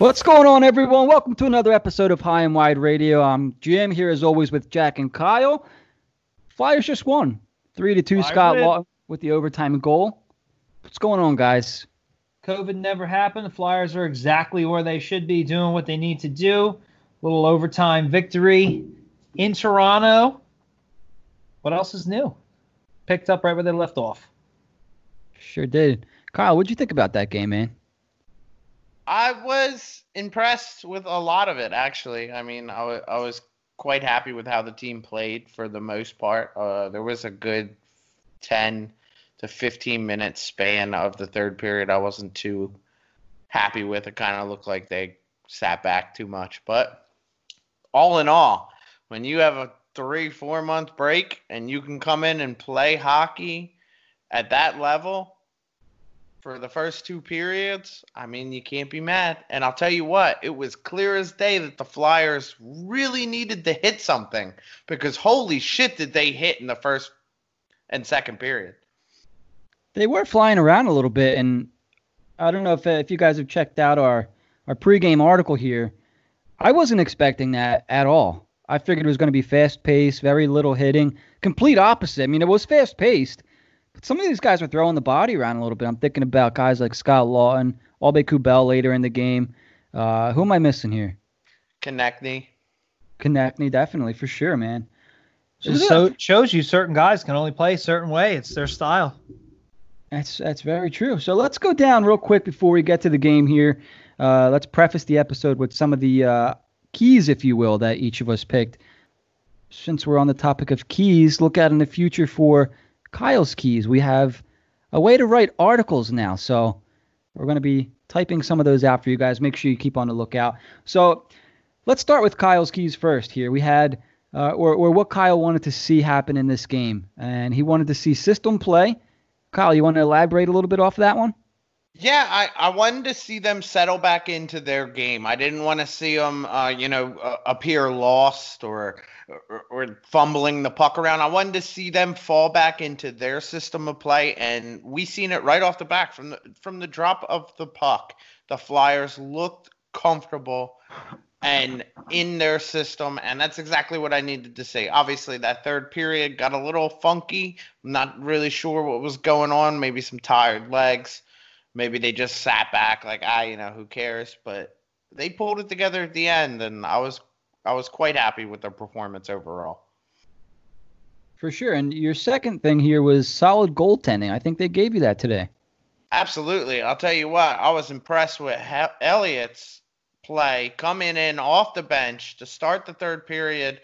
What's going on, everyone? Welcome to another episode of High and Wide Radio. I'm Jim here, as always, with Jack and Kyle. Flyers just won three to two. Flyers Scott win. Law with the overtime goal. What's going on, guys? COVID never happened. The Flyers are exactly where they should be, doing what they need to do. Little overtime victory in Toronto. What else is new? Picked up right where they left off. Sure did. Kyle, what'd you think about that game, man? I was impressed with a lot of it, actually. I mean, I was quite happy with how the team played for the most part. Uh, there was a good 10 to 15 minute span of the third period I wasn't too happy with. It kind of looked like they sat back too much. But all in all, when you have a three, four month break and you can come in and play hockey at that level, for the first two periods, I mean, you can't be mad. And I'll tell you what, it was clear as day that the Flyers really needed to hit something because holy shit, did they hit in the first and second period. They were flying around a little bit, and I don't know if if you guys have checked out our our pregame article here. I wasn't expecting that at all. I figured it was going to be fast paced, very little hitting. Complete opposite. I mean, it was fast paced, but some of these guys are throwing the body around a little bit. I'm thinking about guys like Scott Laughton, Albe Kubel later in the game. Uh, who am I missing here? Konecny. Konecny, definitely for sure, man. It was Just so shows you certain guys can only play a certain way. It's their style. That's that's very true. So let's go down real quick before we get to the game here. Uh, let's preface the episode with some of the uh, keys, if you will, that each of us picked. Since we're on the topic of keys, look out in the future for Kyle's keys. We have a way to write articles now, so we're going to be typing some of those out for you guys. Make sure you keep on the lookout. So let's start with Kyle's keys first. Here we had, uh, or or what Kyle wanted to see happen in this game, and he wanted to see system play. Kyle, you want to elaborate a little bit off of that one? Yeah, I, I wanted to see them settle back into their game. I didn't want to see them, uh, you know, uh, appear lost or, or or fumbling the puck around. I wanted to see them fall back into their system of play, and we seen it right off the back from the from the drop of the puck. The Flyers looked comfortable and in their system, and that's exactly what I needed to see. Obviously, that third period got a little funky. I'm not really sure what was going on. Maybe some tired legs. Maybe they just sat back like, ah, you know, who cares? But they pulled it together at the end, and I was I was quite happy with their performance overall. For sure. And your second thing here was solid goaltending. I think they gave you that today. Absolutely. I'll tell you what, I was impressed with Elliott's play coming in off the bench to start the third period.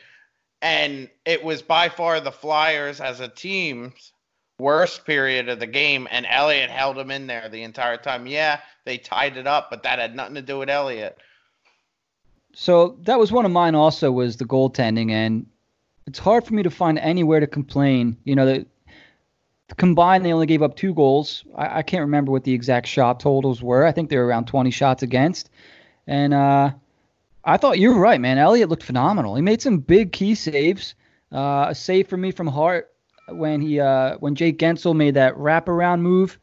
And it was by far the Flyers as a team's worst period of the game. And Elliott held him in there the entire time. Yeah, they tied it up, but that had nothing to do with Elliott. So that was one of mine also was the goaltending and it's hard for me to find anywhere to complain. You know, the, combined they only gave up two goals. I, I can't remember what the exact shot totals were. I think they were around 20 shots against. And uh, I thought you were right, man. Elliott looked phenomenal. He made some big key saves. Uh, a save for me from Hart when he uh, when Jake Guentzel made that wraparound move.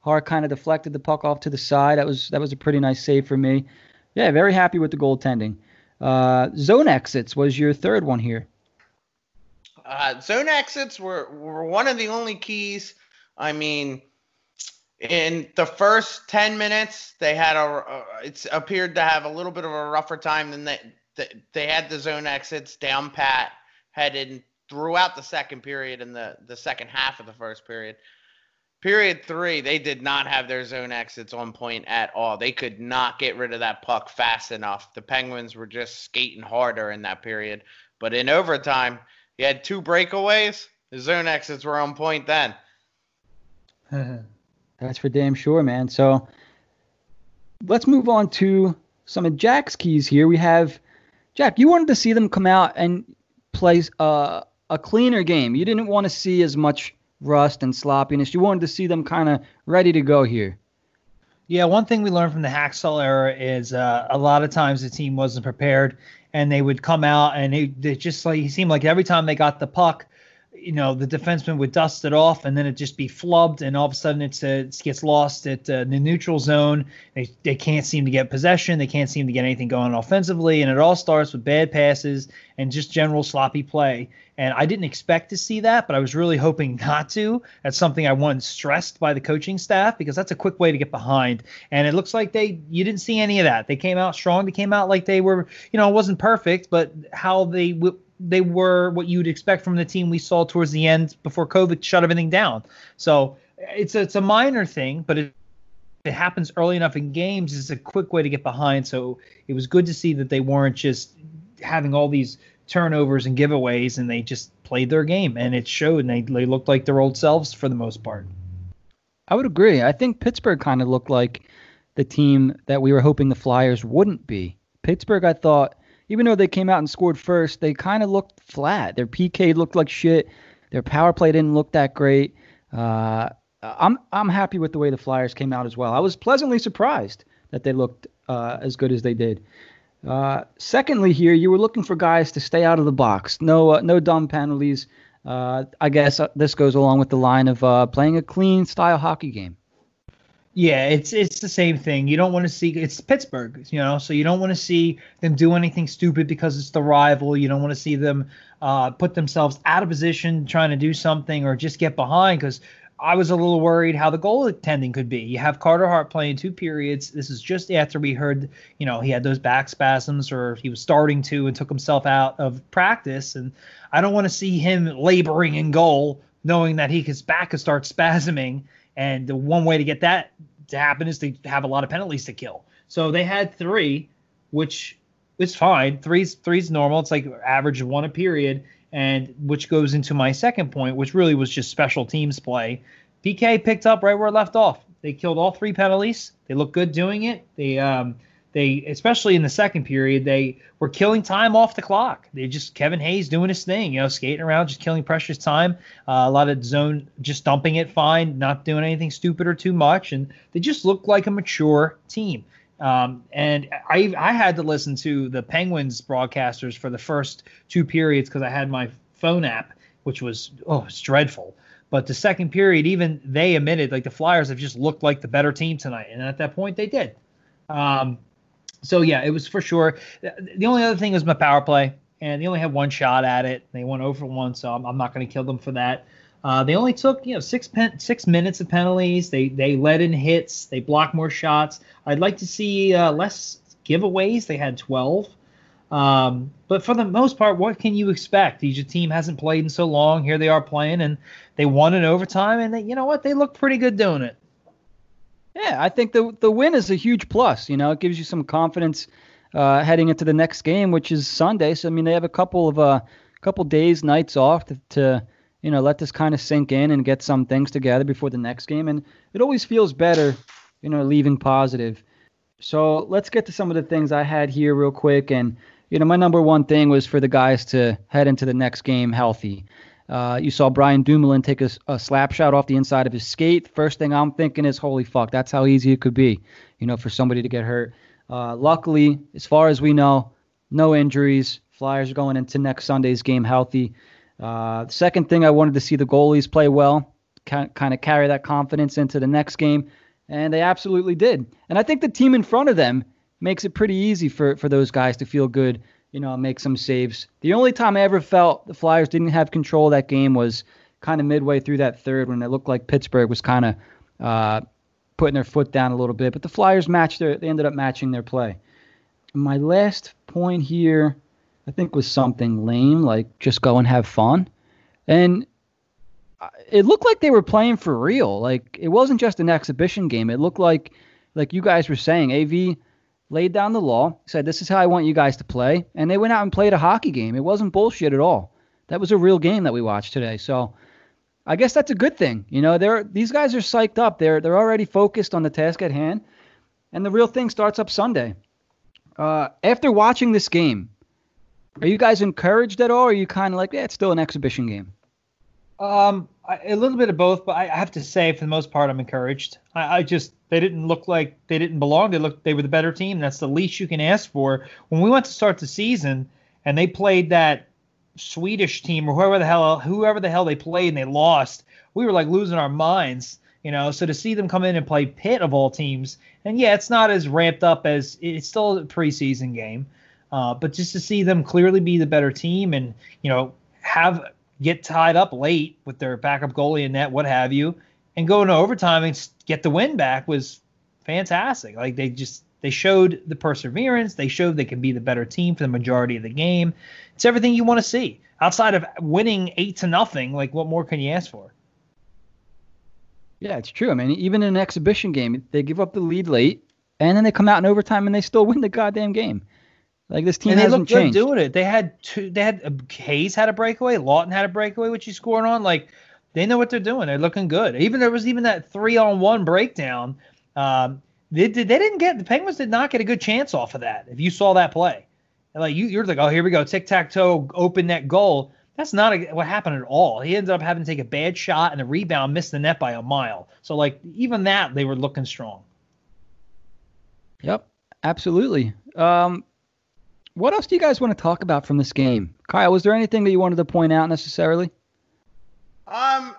Hart kind of deflected the puck off to the side. That was that was a pretty nice save for me. Yeah, very happy with the goaltending. Uh, zone exits was your third one here. Uh, zone exits were, were one of the only keys. I mean, in the first 10 minutes, they had a, uh, it's appeared to have a little bit of a rougher time than they, they, they had the zone exits down pat, headed throughout the second period and the, the second half of the first period. Period three, they did not have their zone exits on point at all. They could not get rid of that puck fast enough. The Penguins were just skating harder in that period. But in overtime, you had two breakaways. The zone exits were on point then. That's for damn sure, man. So let's move on to some of Jack's keys here. We have Jack. You wanted to see them come out and play uh, a cleaner game. You didn't want to see as much rust and sloppiness. You wanted to see them kind of ready to go here. Yeah, one thing we learned from the Hakstol era is uh, a lot of times the team wasn't prepared, and they would come out and it, it just like it seemed like every time they got the puck, you know the defenseman would dust it off and then it just be flubbed and all of a sudden it's uh, it gets lost at uh, the neutral zone they, they can't seem to get possession they can't seem to get anything going offensively and it all starts with bad passes and just general sloppy play and i didn't expect to see that but i was really hoping not to that's something i wanted stressed by the coaching staff because that's a quick way to get behind and it looks like they you didn't see any of that they came out strong they came out like they were you know it wasn't perfect but how they w- they were what you'd expect from the team we saw towards the end before COVID shut everything down. So it's a, it's a minor thing, but it, it happens early enough in games. It's a quick way to get behind. So it was good to see that they weren't just having all these turnovers and giveaways, and they just played their game, and it showed. And they they looked like their old selves for the most part. I would agree. I think Pittsburgh kind of looked like the team that we were hoping the Flyers wouldn't be. Pittsburgh, I thought even though they came out and scored first, they kind of looked flat. Their PK looked like shit. Their power play didn't look that great. Uh, I'm I'm happy with the way the Flyers came out as well. I was pleasantly surprised that they looked uh, as good as they did. Uh, secondly, here you were looking for guys to stay out of the box. No uh, no dumb penalties. Uh, I guess uh, this goes along with the line of playing a clean style hockey game. Yeah, it's it's the same thing. You don't want to see it's Pittsburgh, you know, so you don't want to see them do anything stupid because it's the rival. You don't want to see them uh, put themselves out of position trying to do something or just get behind because I was a little worried how the goal goaltending could be. You have Carter Hart playing two periods. This is just after we heard, you know, he had those back spasms or he was starting to and took himself out of practice. And I don't want to see him laboring in goal, knowing that he his back could start spasming and the one way to get that to happen is to have a lot of penalties to kill. So they had three, which is fine. Three's three's normal. It's like average one a period, and which goes into my second point, which really was just special teams play. PK picked up right where it left off. They killed all three penalties. They looked good doing it. They um, they especially in the second period they were killing time off the clock they just kevin hayes doing his thing you know skating around just killing precious time uh, a lot of zone just dumping it fine not doing anything stupid or too much and they just looked like a mature team um, and I, I had to listen to the penguins broadcasters for the first two periods because i had my phone app which was oh it's dreadful but the second period even they admitted like the flyers have just looked like the better team tonight and at that point they did um, so yeah, it was for sure. The only other thing was my power play, and they only had one shot at it. They went over one, so I'm, I'm not going to kill them for that. Uh, they only took you know six pen, six minutes of penalties. They they let in hits. They blocked more shots. I'd like to see uh, less giveaways. They had 12. Um, but for the most part, what can you expect? Your team hasn't played in so long. Here they are playing, and they won in overtime. And they, you know what? They look pretty good doing it. Yeah, I think the the win is a huge plus. You know, it gives you some confidence uh, heading into the next game, which is Sunday. So I mean, they have a couple of uh, couple days, nights off to, to you know let this kind of sink in and get some things together before the next game. And it always feels better, you know, leaving positive. So let's get to some of the things I had here real quick. And you know, my number one thing was for the guys to head into the next game healthy. Uh, you saw Brian Dumoulin take a, a, slap shot off the inside of his skate. First thing I'm thinking is, holy fuck, that's how easy it could be, you know, for somebody to get hurt. Uh, luckily, as far as we know, no injuries. Flyers are going into next Sunday's game healthy. Uh, second thing, I wanted to see the goalies play well, kind of carry that confidence into the next game, and they absolutely did. And I think the team in front of them makes it pretty easy for, for those guys to feel good you know, make some saves. The only time I ever felt the Flyers didn't have control of that game was kind of midway through that third when it looked like Pittsburgh was kind of uh, putting their foot down a little bit. But the Flyers matched their, they ended up matching their play. My last point here, I think, was something lame, like just go and have fun. And it looked like they were playing for real. Like it wasn't just an exhibition game. It looked like, like you guys were saying, AV laid down the law, said, This is how I want you guys to play. And they went out and played a hockey game. It wasn't bullshit at all. That was a real game that we watched today. So I guess that's a good thing. You know, they're these guys are psyched up. They're they're already focused on the task at hand. And the real thing starts up Sunday. Uh, after watching this game, are you guys encouraged at all? Or are you kind of like, yeah, it's still an exhibition game? Um, a little bit of both, but I have to say, for the most part, I'm encouraged. I, I, just they didn't look like they didn't belong. They looked they were the better team. That's the least you can ask for. When we went to start the season and they played that Swedish team or whoever the hell whoever the hell they played and they lost, we were like losing our minds. You know, so to see them come in and play Pitt of all teams, and yeah, it's not as ramped up as it's still a preseason game, uh, but just to see them clearly be the better team and you know have get tied up late with their backup goalie and net, what have you, and go into overtime and get the win back was fantastic. Like they just they showed the perseverance. They showed they can be the better team for the majority of the game. It's everything you want to see. Outside of winning eight to nothing, like what more can you ask for? Yeah, it's true. I mean, even in an exhibition game, they give up the lead late, and then they come out in overtime and they still win the goddamn game. Like this team and they hasn't good changed. doing it. They had two. They had uh, Hayes had a breakaway. Laughton had a breakaway, which he scored on. Like they know what they're doing. They're looking good. Even there was even that three on one breakdown. Um, they did. They didn't get the Penguins did not get a good chance off of that. If you saw that play, and like you, you're like, oh, here we go, tic tac toe, open net goal. That's not a, what happened at all. He ended up having to take a bad shot and a rebound, missed the net by a mile. So like even that, they were looking strong. Yep, absolutely. Um, what else do you guys want to talk about from this game? Kyle, was there anything that you wanted to point out necessarily? Um,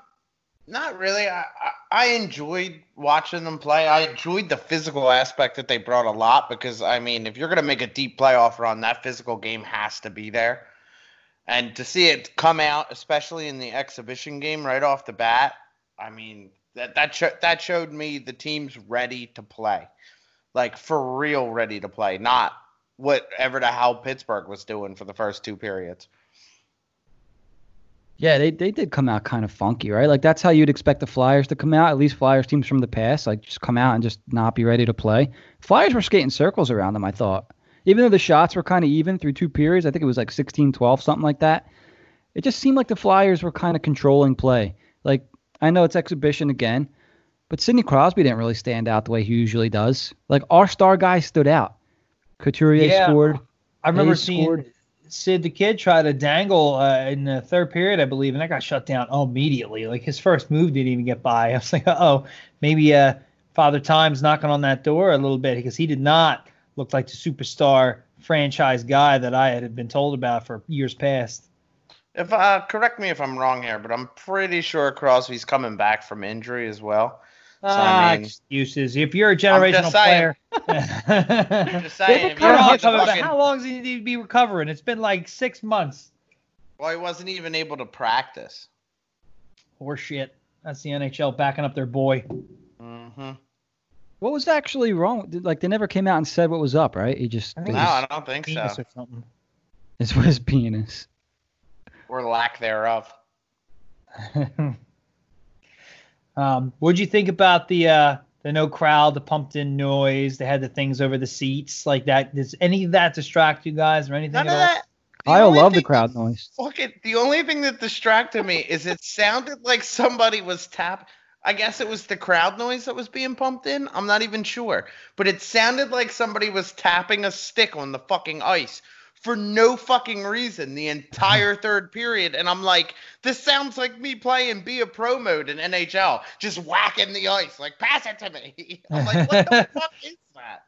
not really. I, I, enjoyed watching them play. I enjoyed the physical aspect that they brought a lot because I mean, if you're gonna make a deep playoff run, that physical game has to be there. And to see it come out, especially in the exhibition game right off the bat, I mean that that sh- that showed me the team's ready to play, like for real ready to play, not whatever the hell Pittsburgh was doing for the first two periods. Yeah, they, they did come out kind of funky, right? Like that's how you'd expect the Flyers to come out. At least Flyers teams from the past, like just come out and just not be ready to play. Flyers were skating circles around them, I thought. Even though the shots were kind of even through two periods, I think it was like 16-12, something like that. It just seemed like the Flyers were kind of controlling play. Like I know it's exhibition again, but Sidney Crosby didn't really stand out the way he usually does. Like our star guy stood out. Couturier Yeah. scored. I remember Hayes seeing scored. Sid the kid try to dangle uh, in the third period, I believe, and that got shut down immediately. Like his first move didn't even get by. I was like, oh, maybe uh, Father Time's knocking on that door a little bit because he did not look like the superstar franchise guy that I had been told about for years past. If uh, correct me if I'm wrong here, but I'm pretty sure Crosby's coming back from injury as well. Ah, I mean- excuses. If you're a generational player, saying, How you're long- fucking- how long does he need to be recovering? It's been like six months. well, he wasn't even able to practice. Horse shit. That's the NHL backing up their boy. hmm What was actually wrong? Like they never came out and said what was up, right? He just I it think No, was- I don't think Penis so, or something. this was his penis. or lack thereof. um, what'd you think about the uh, the no crowd, the pumped in noise? They had the things over the seats like that. Does any of that distract you guys or anything None at of all? that. the I love the crowd noise. Fucking, the only thing that distracted me is it sounded like somebody was tap. I guess it was the crowd noise that was being pumped in. I'm not even sure, but it sounded like somebody was tapping a stick on the fucking ice for no fucking reason the entire third period. And I'm like, this sounds like me playing be a pro mode in NHL, just whacking the ice, like pass it to me. I'm like, what the fuck is that?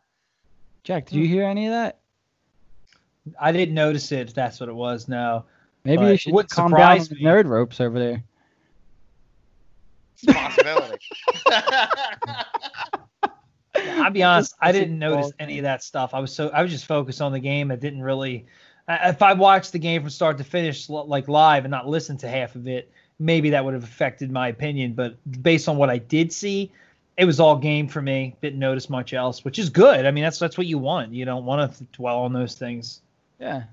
Jack, did you hmm. hear any of that? I didn't notice it. If that's what it was. No. Maybe But they it should wouldn't calm down surprise the me. nerd ropes over there. It's a possibility. I'll be honest. I didn't notice any of that stuff. I was so I was just focused on the game. I didn't really. If I watched the game from start to finish, like live, and not listened to half of it, maybe that would have affected my opinion. But based on what I did see, it was all game for me. Didn't notice much else, which is good. I mean, that's that's what you want. You don't want to dwell on those things. Yeah.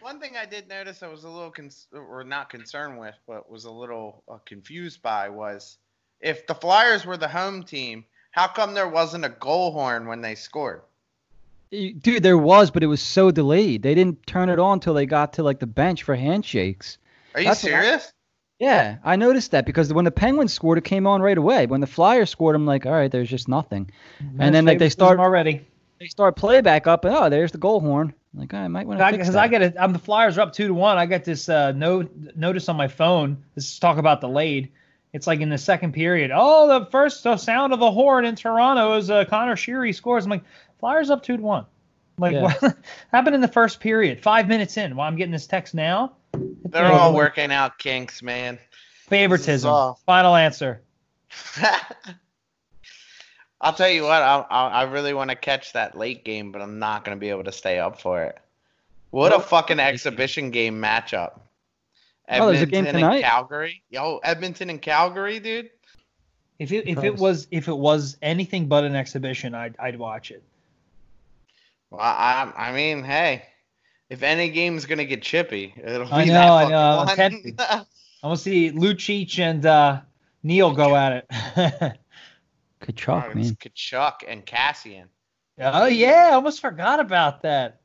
One thing I did notice I was a little cons- or not concerned with, but was a little uh, confused by was if the Flyers were the home team, how come there wasn't a goal horn when they scored? Dude, there was, but it was so delayed. They didn't turn it on until they got to like the bench for handshakes. Are you That's what I- serious? Yeah, I noticed that because when the Penguins scored, it came on right away. When the Flyers scored, I'm like, all right, there's just nothing. And then, like, they start- already. They start playback up, and oh, there's the goal horn. I'm like, I might want to fix Because that. I, get it. I'm the Flyers are up two to one. I got this uh, note notice on my phone. This is talk about delayed. It's like in the second period. Oh, the first uh, sound of the horn in Toronto is uh, Conor Sheary scores. I'm like, Flyers up two to one. I'm like, Yeah. what happened in the first period? Five minutes in. Well, I'm getting this text now. They're all working out kinks, man. Favoritism. all- Final answer. I'll tell you what, I I, I really want to catch that late game, but I'm not gonna be able to stay up for it. What a fucking exhibition game matchup. Oh, there's a game Edmonton tonight? and Calgary. Yo, Edmonton and Calgary, dude. If it if it was if it was anything but an exhibition, I'd I'd watch it. Well, I I mean, hey, if any game's gonna get chippy, it'll be I that I fucking know, I'm one. tempted. I want to see Lucic and uh, Neal go at it. Tkachuk, Oh, man. Tkachuk and Kassian. oh yeah, I almost forgot about that.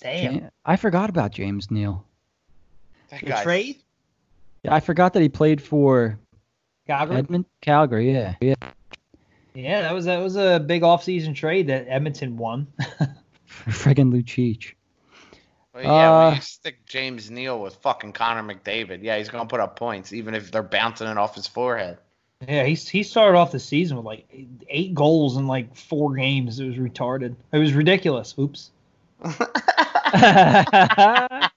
Damn. Ja- I forgot about James Neal. That The guy's- trade? Yeah, I forgot that he played for Calgary? Edmond, Calgary. Yeah, yeah. Yeah, that was that was a big offseason trade that Edmonton won. Friggin' Lucic. Well, yeah, Uh, when you stick James Neal with fucking Connor McDavid, yeah, he's gonna put up points, even if they're bouncing it off his forehead. yeah, he he started off the season with like eight goals in like four games. It was retarded. It was ridiculous. Oops.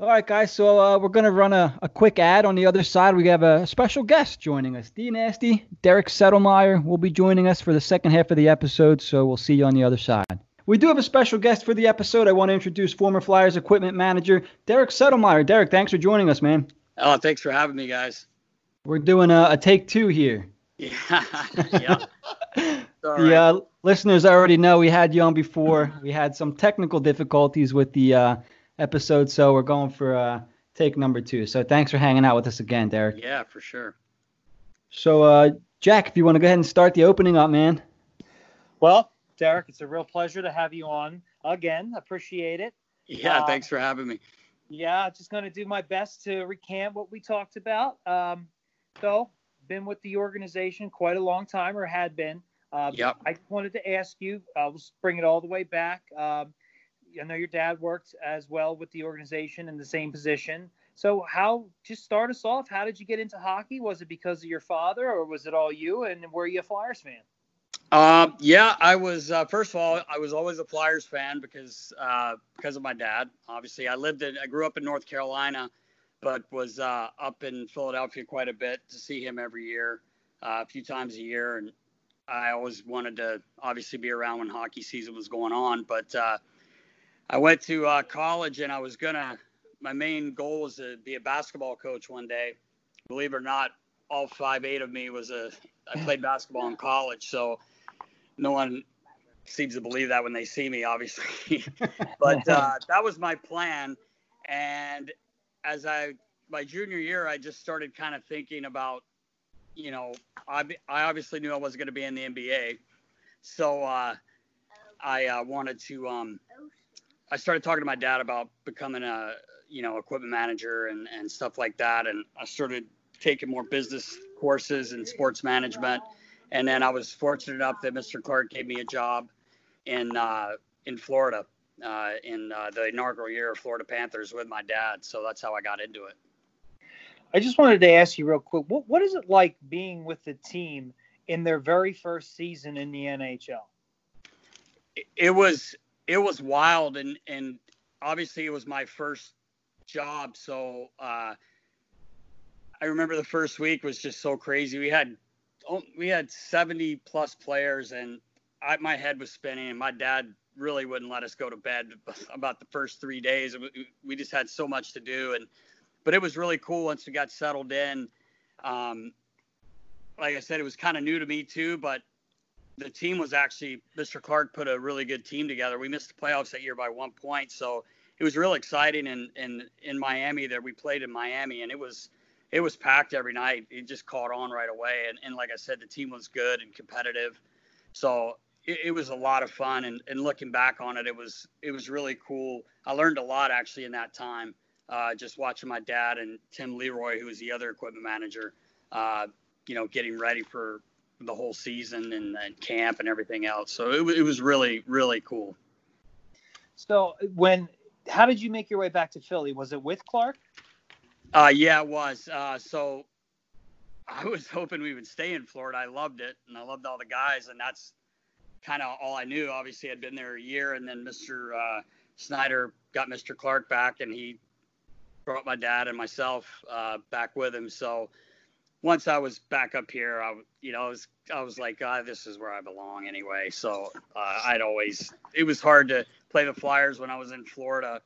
All right, guys. So uh, we're gonna run a, a quick ad on the other side. We have a special guest joining us. D Nasty, Derek Settlemyer will be joining us for the second half of the episode. So we'll see you on the other side. We do have a special guest for the episode. I want to introduce former Flyers equipment manager Derek Settlemyer. Derek, thanks for joining us, man. Oh, thanks for having me, guys. We're doing a, a take two here. Yeah, yeah. The right. uh, listeners already know we had you on before. We had some technical difficulties with the uh, episode, so we're going for uh, take number two. So thanks for hanging out with us again, Derek. yeah, for sure. So, uh, Jack, if you want to go ahead and start the opening up, man. Well, Derek, it's a real pleasure to have you on again. Appreciate it. Yeah, Uh, thanks for having me. Yeah, just going to do my best to recant what we talked about. Um, so, been with the organization quite a long time, or had been. Um, Yep. I wanted to ask you. I'll just bring it all the way back. Um, I know your dad worked as well with the organization in the same position. So, how just start us off? How did you get into hockey? Was it because of your father, or was it all you? And were you a Flyers fan? Um, yeah, I was. Uh, first of all, I was always a Flyers fan because uh, because of my dad. Obviously, I lived in. I grew up in North Carolina, but was uh, up in Philadelphia quite a bit to see him every year, uh, a few times a year, and I always wanted to obviously be around when hockey season was going on. But uh, I went to uh, college, and I was gonna. My main goal was to be a basketball coach one day. Believe it or not, all five eight of me was a. I played basketball in college, so no one seems to believe that when they see me, obviously. but uh, that was my plan. And as I, my junior year, I just started kind of thinking about, you know, I, I obviously knew I wasn't going to be in the NBA. So uh, I uh, wanted to, um, I started talking to my dad about becoming a, you know, equipment manager and, and stuff like that. And I started taking more business courses and sports management. And then I was fortunate enough that Mr. Clarke gave me a job in uh, in Florida uh, in uh, the inaugural year of Florida Panthers with my dad. So that's how I got into it. I just wanted to ask you real quick, what, what is it like being with the team in their very first season in the NHL? It, it was it was wild, and and obviously it was my first job. So uh, I remember the first week was just so crazy. We had oh, we had 70 plus players, and I, my head was spinning. And my dad really wouldn't let us go to bed about the first three days. We, we just had so much to do, and but it was really cool once we got settled in. Um, like I said, it was kind of new to me too, but the team was actually Mr. Clarke put a really good team together. We missed the playoffs that year by one point, so it was real exciting. And in, in Miami, there we played in Miami, and it was it was packed every night. It just caught on right away. And, and like I said, the team was good and competitive, so it, it was a lot of fun. And, and looking back on it, it was it was really cool. I learned a lot actually in that time. Uh, just watching my dad and Tim Leroy, who was the other equipment manager, uh, you know, getting ready for the whole season and, and camp and everything else. So it, it was really, really cool. So when how did you make your way back to Philly? Was it with Clarke? Uh, yeah, it was. Uh, so I was hoping we would stay in Florida. I loved it and I loved all the guys, and that's kind of all I knew. Obviously, I'd been there a year, and then Mr. Uh, Snyder got Mr. Clarke back, and he brought my dad and myself uh, back with him. So once I was back up here, I you know I was I was like, ah, this is where I belong anyway. So uh, I'd always it was hard to play the Flyers when I was in Florida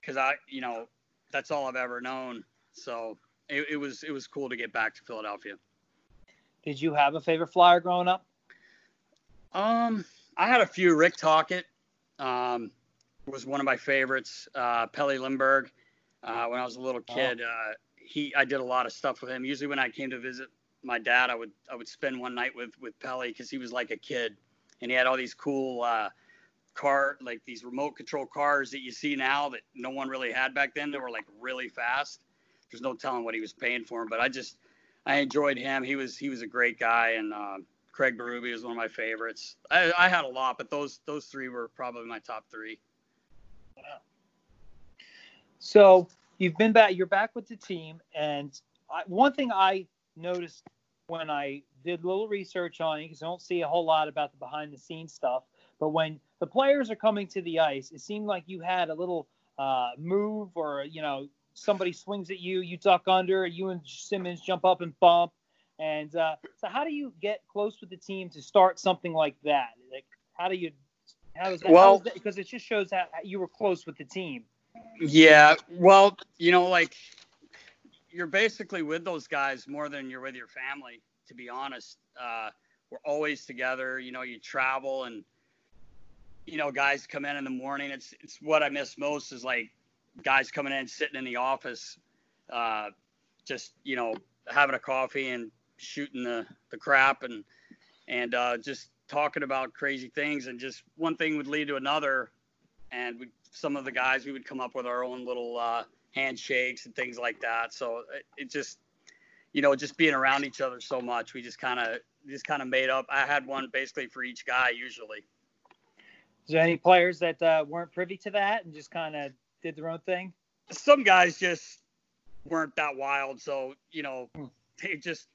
because I you know that's all I've ever known. So it, it was it was cool to get back to Philadelphia. Did you have a favorite Flyer growing up? Um, I had a few. Rick Tocchet um, was one of my favorites. Uh, Pelle Lindbergh. Uh, when I was a little oh. kid, uh, he I did a lot of stuff with him. Usually when I came to visit my dad, I would I would spend one night with with Pelle because he was like a kid, and he had all these cool uh, car like these remote control cars that you see now that no one really had back then. They were like really fast. There's no telling what he was paying for them, but I just I enjoyed him. He was he was a great guy, and uh, Craig Berube was one of my favorites. I, I had a lot, but those those three were probably my top three. So you've been back. You're back with the team, and I, one thing I noticed when I did a little research on you, because I don't see a whole lot about the behind the scenes stuff, but when the players are coming to the ice, it seemed like you had a little uh, move, or you know, somebody swings at you, you duck under, you and Simmonds jump up and bump. And uh, so, how do you get close with the team to start something like that? Like, how do you? How is that? Well, because it just shows how you were close with the team. Yeah, well, you know, like you're basically with those guys more than you're with your family. To be honest, uh, we're always together. You know, you travel and you know, guys come in in the morning. It's it's what I miss most is like guys coming in, sitting in the office, uh, just you know, having a coffee and shooting the the crap and and uh, just talking about crazy things. And just one thing would lead to another, and we some of the guys we would come up with our own little uh, handshakes and things like that. So it, it, just, you know, just being around each other so much, we just kind of just kind of made up. I had one basically for each guy usually. Is there any players that uh, weren't privy to that and just kind of did their own thing? Some guys just weren't that wild, so you know hmm. they just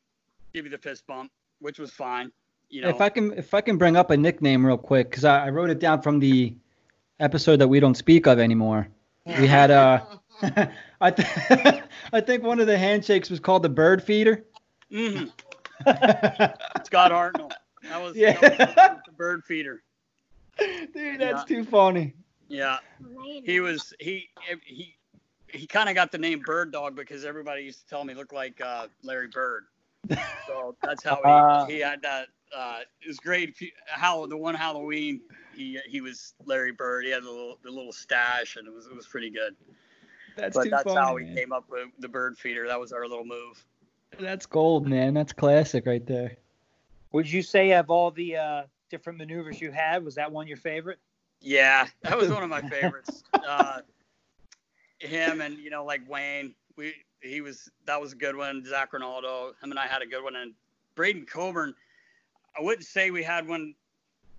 give you the fist bump, which was fine. You know, if I can if I can bring up a nickname real quick because I, I wrote it down from the episode that we don't speak of anymore. We had uh I th- I think one of the handshakes was called the bird feeder. Mm-hmm. Scott Hartnell. That was, yeah. That was the bird feeder. Dude, that's yeah. too funny. Yeah. He was he he he kind of got the name Bird Dog because everybody used to tell me he looked like uh, Larry Bird. So that's how he, uh, he had that. Uh, it was great. How the one Halloween he he was Larry Bird. He had the little the little stash, and it was it was pretty good. That's but that's funny, how we man. came up with the bird feeder. That was our little move. That's gold, man. That's classic right there. Would you say of all the uh, different maneuvers you had, was that one your favorite? Yeah, that was one of my favorites. uh, him and you know like Wayne, we he was that was a good one. Zac Rinaldo, him and I had a good one, and Braydon Coburn. I wouldn't say we had one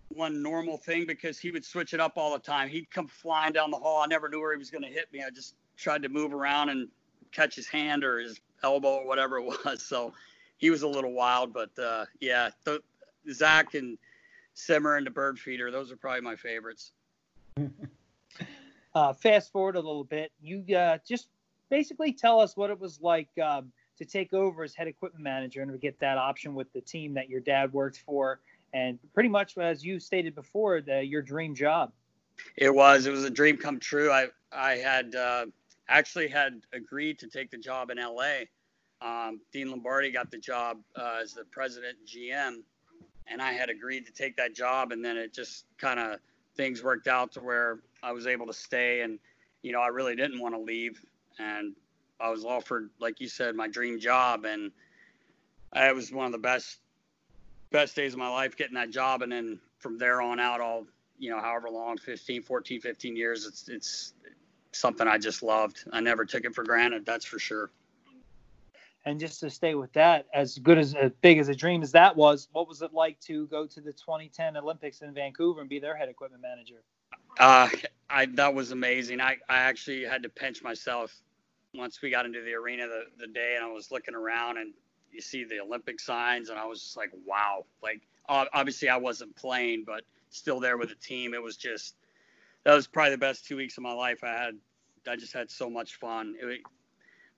one normal thing because he would switch it up all the time. He'd come flying down the hall. I never knew where he was going to hit me. I just tried to move around and catch his hand or his elbow or whatever it was. So he was a little wild, but uh, yeah, the, Zach and Simmer and the bird feeder, those are probably my favorites. uh, fast forward a little bit. You uh, just basically tell us what it was like um, to take over as head equipment manager and get that option with the team that your dad worked for and pretty much as you stated before, the, your dream job. It was. It was a dream come true. I I had uh, actually had agreed to take the job in L.A. Um, Dean Lombardi got the job uh, as the president GM, and I had agreed to take that job, and then it just kind of things worked out to where I was able to stay, and you know I really didn't want to leave, and I was offered, like you said, my dream job, and it was one of the best best days of my life getting that job. And then from there on out, all, you know, however long, 15, 14, 15 years, it's, it's something I just loved. I never took it for granted. That's for sure. And just to stay with that, as good as as big as a dream as that was, what was it like to go to the 2010 Olympics in Vancouver and be their head equipment manager? Uh, I that was amazing. I, I actually had to pinch myself once we got into the arena the, the day and I was looking around and you see the Olympic signs, and I was just like, wow. Like obviously I wasn't playing, but still there with the team. It was just that was probably the best two weeks of my life. I had, I just had so much fun. It,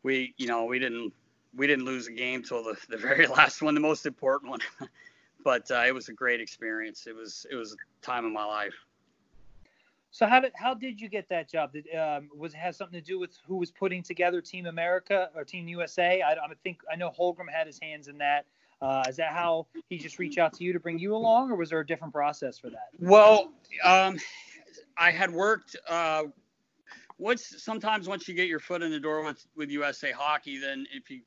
we, you know, we didn't, we didn't lose a game till the, the very last one, the most important one. but uh, it was a great experience. It was, it was a time of my life. So how did how did you get that job? Did um, was it has something to do with who was putting together Team America or Team USA? I, I think I know Holmgren had his hands in that. Uh, is that how he just reached out to you to bring you along, or was there a different process for that? Well, um, I had worked. Uh, once sometimes once you get your foot in the door with with USA Hockey, then if you,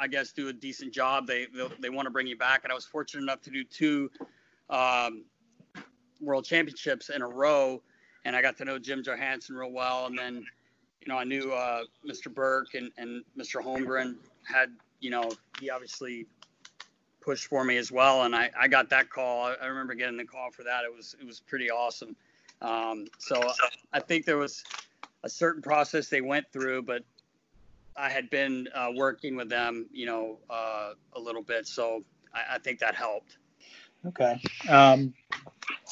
I guess, do a decent job, they they, they want to bring you back. And I was fortunate enough to do two um, World Championships in a row, and I got to know Jim Johannson real well. And then, you know, I knew uh, Mr. Burke and and Mr. Holmgren had, you know, he obviously pushed for me as well. And I, I got that call. I remember getting the call for that. It was it was pretty awesome. Um, so I think there was a certain process they went through, but I had been uh, working with them, you know, uh, a little bit. So I, I think that helped. Okay. Um,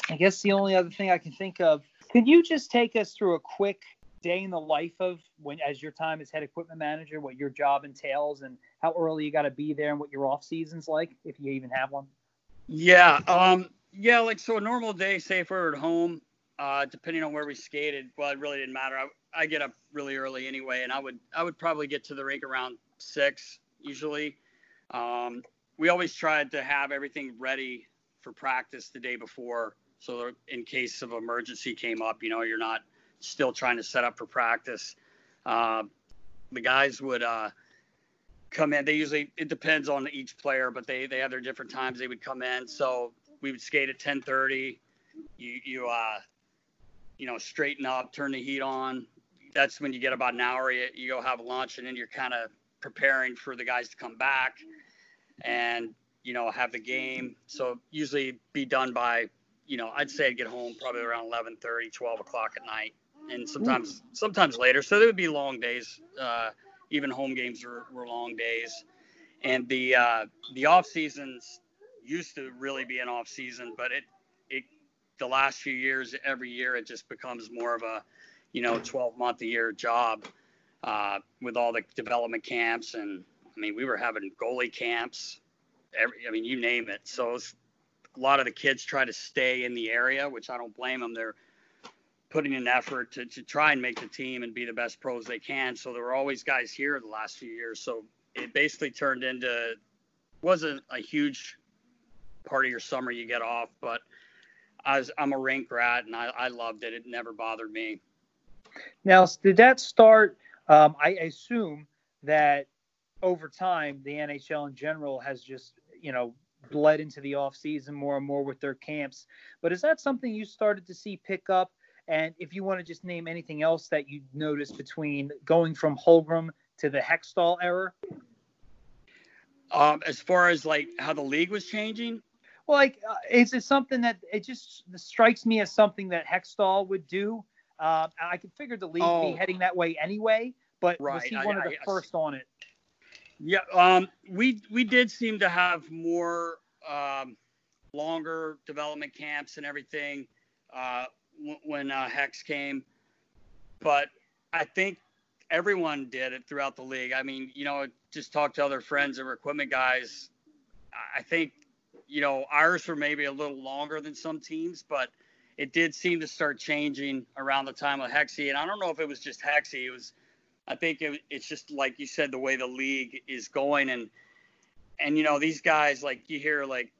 I guess the only other thing I can think of, can you just take us through a quick day in the life of when as your time as head equipment manager, what your job entails and how early you got to be there and what your off season's like, if you even have one? Yeah. Um, yeah. Like, so a normal day, say if we are at home, uh, depending on where we skated, well, it really didn't matter. I, I get up really early anyway, and I would, I would probably get to the rink around six usually. Um, we always tried to have everything ready for practice the day before. So in case of emergency came up, you know, you're not still trying to set up for practice. Uh, the guys would uh, come in. They usually it depends on each player, but they they have their different times they would come in. So we would skate at 10:30. You you uh you know straighten up, turn the heat on. That's when you get about an hour. You, you go have lunch, and then you're kind of preparing for the guys to come back, and you know have the game. So usually be done by you know I'd say I'd get home probably around 11:30, 12 o'clock at night and sometimes sometimes later. So there would be long days. Uh, even home games were, were long days. And the uh, the off seasons used to really be an off season, but it it the last few years, every year it just becomes more of a you know 12 month a year job uh, with all the development camps and I mean we were having goalie camps. Every, I mean you name it. So it a lot of the kids try to stay in the area, which I don't blame them. They're putting an effort to, to try and make the team and be the best pros they can. So there were always guys here the last few years. So it basically turned into wasn't a huge part of your summer you get off, but I was, I'm a rink rat and I, I loved it. It never bothered me. Now, did that start? Um, I assume that over time, the NHL in general has just, you know, bled into the off season more and more with their camps. But is that something you started to see pick up and if you want to just name anything else that you noticed between going from Holmgren to the Hextall era. Um, as far as like how the league was changing. Well, like, uh, is it something that it just strikes me as something that Hextall would do? Uh, I could figure the league oh. be heading that way anyway, but right. was he one I, of the I, first on it? Yeah, um, we we did seem to have more um, longer development camps and everything. Uh, when uh, Hex came, but I think everyone did it throughout the league. I mean, you know, just talk to other friends were equipment guys. I think, you know, ours were maybe a little longer than some teams, but it did seem to start changing around the time of Hexy. And I don't know if it was just Hexy. It was, I think it, it's just like you said, the way the league is going. And, and, you know, these guys, like you hear like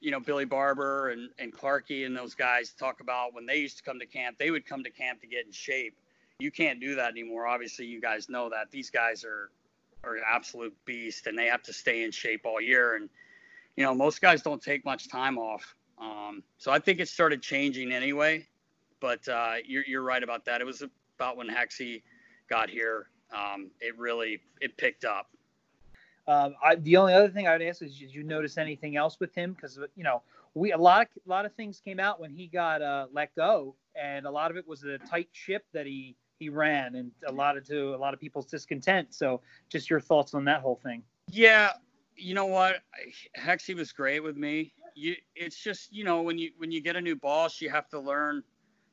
you know, Billy Barber and, and Clarky and those guys talk about when they used to come to camp, they would come to camp to get in shape. You can't do that anymore. Obviously, you guys know that. These guys are are an absolute beast and they have to stay in shape all year. And, you know, most guys don't take much time off. Um, so I think it started changing anyway. But uh, you're, you're right about that. It was about when Hexy got here. Um, it really it picked up. Um, I, the only other thing I would ask is, did you notice anything else with him? Because you know, we a lot of a lot of things came out when he got uh, let go, and a lot of it was the tight ship that he he ran, and a lot of to a lot of people's discontent. So, just your thoughts on that whole thing? Yeah, you know what, Hexy was great with me. You, it's just you know when you when you get a new boss, you have to learn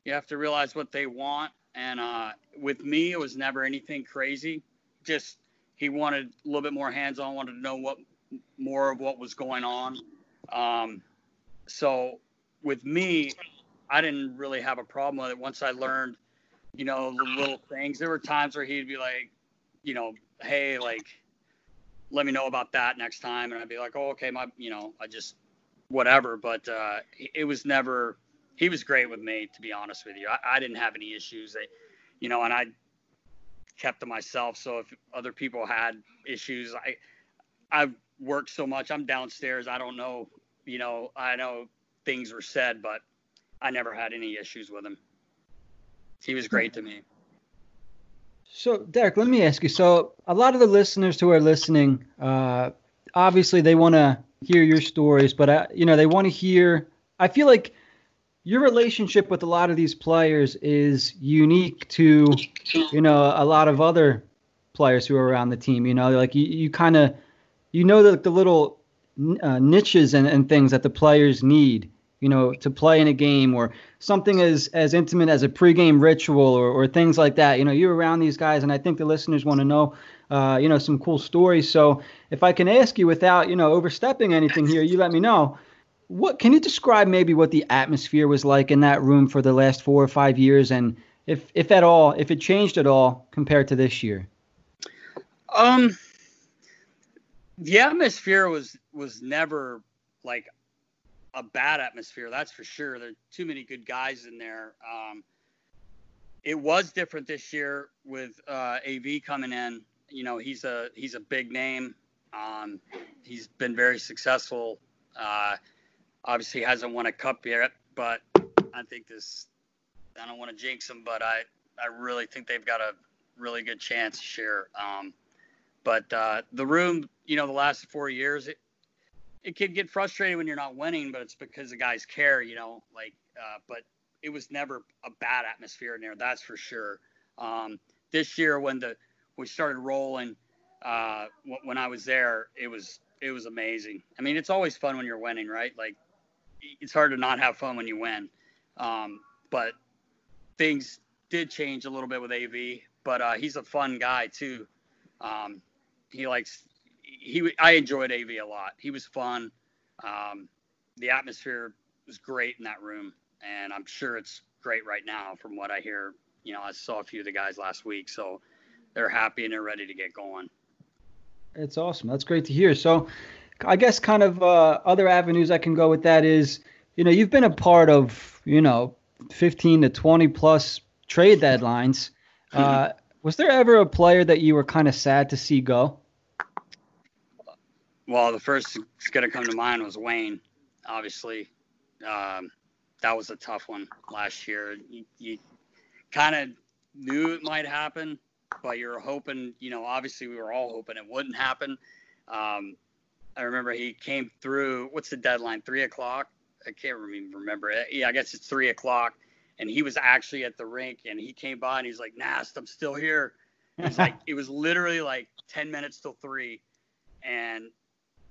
You have to realize what they want. And uh, with me, it was never anything crazy. Just he wanted a little bit more hands-on. Wanted to know what more of what was going on. Um, so with me, I didn't really have a problem with it once I learned, you know, the little things. There were times where he'd be like, you know, hey, like, let me know about that next time, and I'd be like, oh, okay, my, you know, I just whatever. But uh, it was never. He was great with me, to be honest with you. I, I didn't have any issues. I, you know, and I kept to myself. So if other people had issues, I I've worked so much. I'm downstairs. I don't know. You know, I know things were said, but I never had any issues with him. He was great to me. So, Derek, let me ask you. So, a lot of the listeners who are listening, uh, obviously, they want to hear your stories, but I, you know, they want to hear. I feel like your relationship with a lot of these players is unique to, you know, a lot of other players who are around the team. You know, like you, you kind of, you know, the, the little uh, niches and, and things that the players need you know, to play in a game or something as as intimate as a pregame ritual or, or things like that. You know, you're around these guys, and I think the listeners want to know, uh, you know, some cool stories. So if I can ask you without, you know, overstepping anything here, you let me know. What can you describe maybe what the atmosphere was like in that room for the last four or five years, and if if at all, if it changed at all compared to this year? Um, the atmosphere was was never like a bad atmosphere, that's for sure. There are too many good guys in there. Um, it was different this year with uh, AV coming in. You know, he's a he's a big name. Um, he's been very successful. Uh, obviously, hasn't won a cup yet, but I think this. I don't want to jinx them, but I I really think they've got a really good chance this year. Um, but uh, the room, you know, the last four years, it, it can get frustrating when you're not winning, but it's because the guys care, you know. Like, uh, but it was never a bad atmosphere in there, that's for sure. Um, this year, when the we started rolling, uh, when I was there, it was it was amazing. I mean, it's always fun when you're winning, right? Like, it's hard to not have fun when you win. Um, but things did change a little bit with AV, but uh, he's a fun guy too. Um, he likes he I enjoyed AV a lot. He was fun. Um, the atmosphere was great in that room, and I'm sure it's great right now from what I hear. You know, I saw a few of the guys last week, so they're happy and they're ready to get going. It's awesome. That's great to hear. So, I guess kind of uh, other avenues I can go with that is, you know, you've been a part of, you know, 15 to 20 plus trade deadlines. Uh, was there ever a player that you were kind of sad to see go? Well, the first that's going to come to mind was Wayne. Obviously, um, that was a tough one last year. You, you kind of knew it might happen, but you're hoping. You know, obviously we were all hoping it wouldn't happen. Um, I remember he came through. What's the deadline? Three o'clock. I can't even remember it. Yeah, I guess it's three o'clock. And he was actually at the rink, and he came by and he's like, "Nast, I'm still here." It was like it was literally like ten minutes till three, and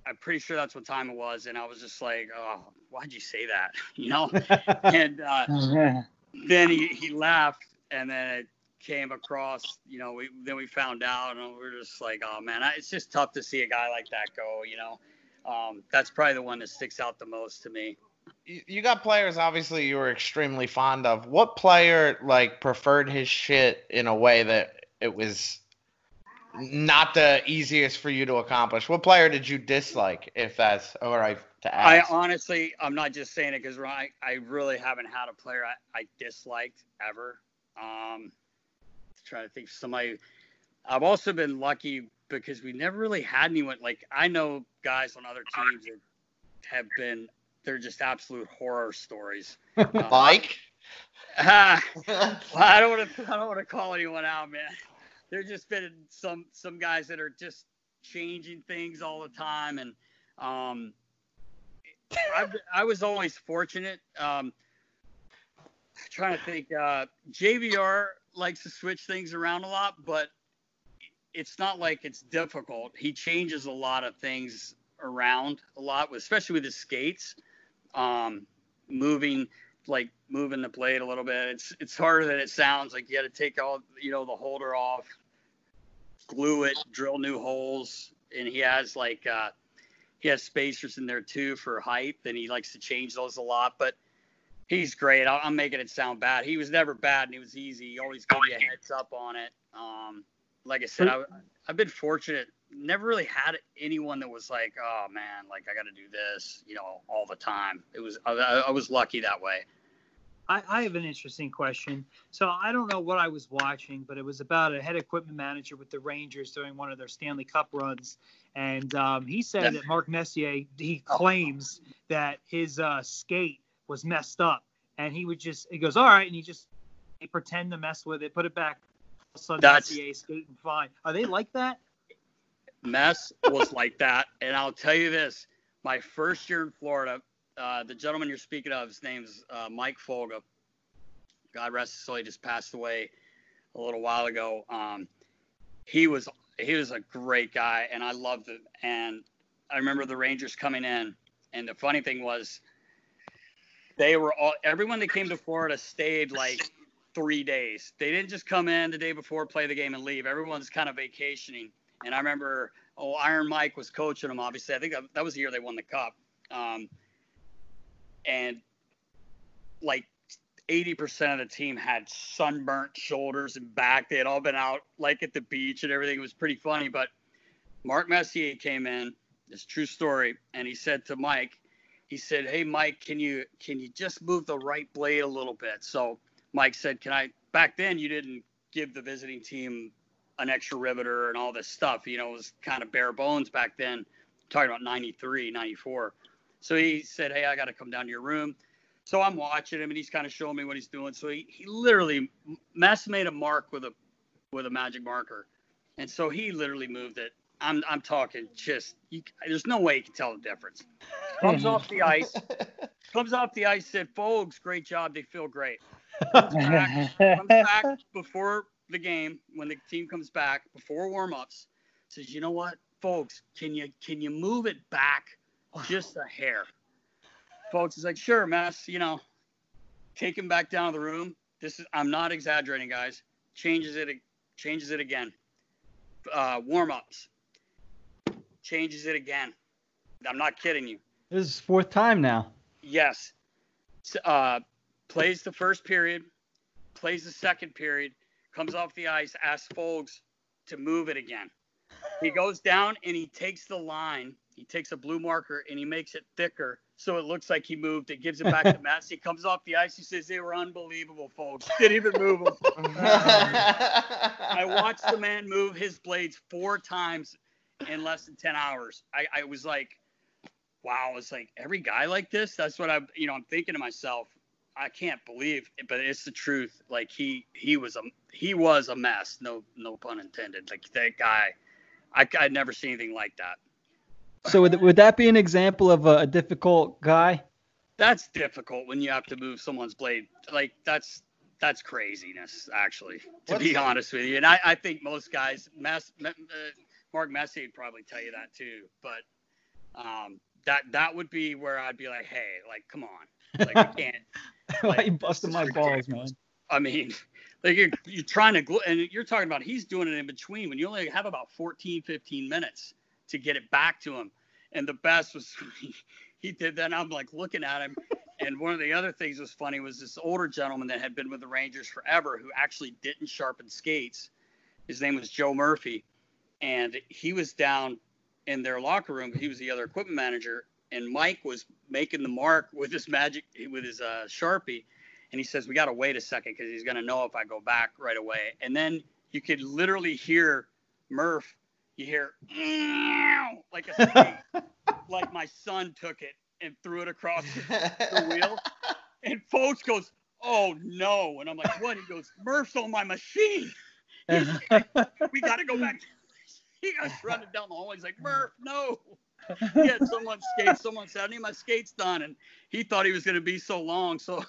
I'm pretty sure that's what time it was, and I was just like, "Oh, why'd you say that?" You know. and uh, then he, he laughed, and then it came across. You know, we then we found out, and we are just like, "Oh man, it's just tough to see a guy like that go." You know, um, that's probably the one that sticks out the most to me. You got players obviously you were extremely fond of. What player like preferred his shit in a way that it was not the easiest for you to accomplish. What player did you dislike, if that's all right to ask? I honestly, I'm not just saying it because I, I really haven't had a player I, I disliked ever. Um, trying to think of somebody. I've also been lucky because we never really had anyone like I know guys on other teams that have been they're just absolute horror stories. like. Uh, well, I don't want to. I don't want to call anyone out, man there's just been some some guys that are just changing things all the time, and um, I, I was always fortunate. Um, trying to think, uh, JVR likes to switch things around a lot, but it's not like it's difficult. He changes a lot of things around a lot, especially with his skates, um, moving like moving the blade a little bit. It's it's harder than it sounds. Like you got to take all you know the holder off, glue it, drill new holes, and he has like uh, he has spacers in there too for height, and he likes to change those a lot. But he's great. I'm making it sound bad. He was never bad, and he was easy. He always gave you a heads up on it. Um, like I said, I, I've been fortunate. Never really had anyone that was like, "Oh man, like I got to do this," you know, all the time. It was I, I was lucky that way. I, I, have an interesting question. So I don't know what I was watching, but it was about a head equipment manager with the Rangers during one of their Stanley Cup runs, and um, he said that Mark Messier he claims that his uh, skate was messed up, and he would just he goes all right, and he just he pretend to mess with it, put it back. Son Messier skating fine. Are they like that? Mess was like that, and I'll tell you this: my first year in Florida, uh, the gentleman you're speaking of, his name's uh, Mike Folga. God rest his soul. He just passed away a little while ago. Um, he was he was a great guy, and I loved him. And I remember the Rangers coming in, and the funny thing was, they were all everyone that came to Florida stayed like three days. They didn't just come in the day before, play the game, and leave. Everyone's kind of vacationing. And I remember, oh, Iron Mike was coaching them. Obviously, I think that, that was the year they won the cup. Um, and like 80% of the team had sunburnt shoulders and back. They had all been out like at the beach and everything. It was pretty funny. But Mark Messier came in, this true story, and he said to Mike, he said, "Hey Mike, can you can you just move the right blade a little bit?" So Mike said, "Can I?" Back then, you didn't give the visiting team an extra riveter and all this stuff. You know, it was kind of bare bones back then. I'm talking about 93, 94. So he said, Hey, I got to come down to your room. So I'm watching him and he's kind of showing me what he's doing. So he, he literally, Mess made a mark with a with a magic marker. And so he literally moved it. I'm, I'm talking just, you, there's no way you can tell the difference. Comes off the ice, comes off the ice, said, Folks, great job. They feel great. Comes back, comes back before the game when the team comes back before warm-ups says you know what folks can you can you move it back just a hair. Folks, is like, sure, mess, you know, take him back down to the room. This is, I'm not exaggerating, guys. Changes it, changes it again. Uh, warm ups, changes it again. I'm not kidding you. This is fourth time now. Yes. Uh, plays the first period, plays the second period, comes off the ice, asks Folks to move it again. He goes down and he takes the line he takes a blue marker and he makes it thicker so it looks like he moved it, gives it back to Matt. He comes off the ice. He says they were unbelievable, folks. Didn't even move them. I watched the man move his blades four times in less than 10 hours. I, I was like, wow, it's like every guy like this. That's what I'm, you know, I'm thinking to myself. I can't believe, it, but it's the truth. Like he, he was a, he was a mess. No, no pun intended. Like that guy, I, I'd never seen anything like that. So would, would that be an example of a, a difficult guy? That's difficult when you have to move someone's blade. Like that's that's craziness, actually, to What's be that? honest with you. And I, I think most guys, Mess, uh, Mark Messier would probably tell you that too. But um, that that would be where I'd be like, hey, like, come on, like, I can't. Why like, you busting my balls, man? I mean, like you're you're trying to, gl- and you're talking about he's doing it in between when you only have about 14, 15 minutes to get it back to him. And the best was he, he did that. And I'm like looking at him. And one of the other things was funny was this older gentleman that had been with the Rangers forever who actually didn't sharpen skates. His name was Joe Murphy. And he was down in their locker room. He was the other equipment manager. And Mike was making the mark with his magic, with his uh, Sharpie. And he says, We got to wait a second because he's going to know if I go back right away. And then you could literally hear Murph you hear like a like my son took it and threw it across the wheel. And folks goes, "Oh no!" And I'm like, "What?" He goes, "Murph's on my machine. we got to go back." He goes running down the hall. He's like, "Murph, no!" He had someone skate. Someone said, "I need my skates done," and he thought he was going to be so long, so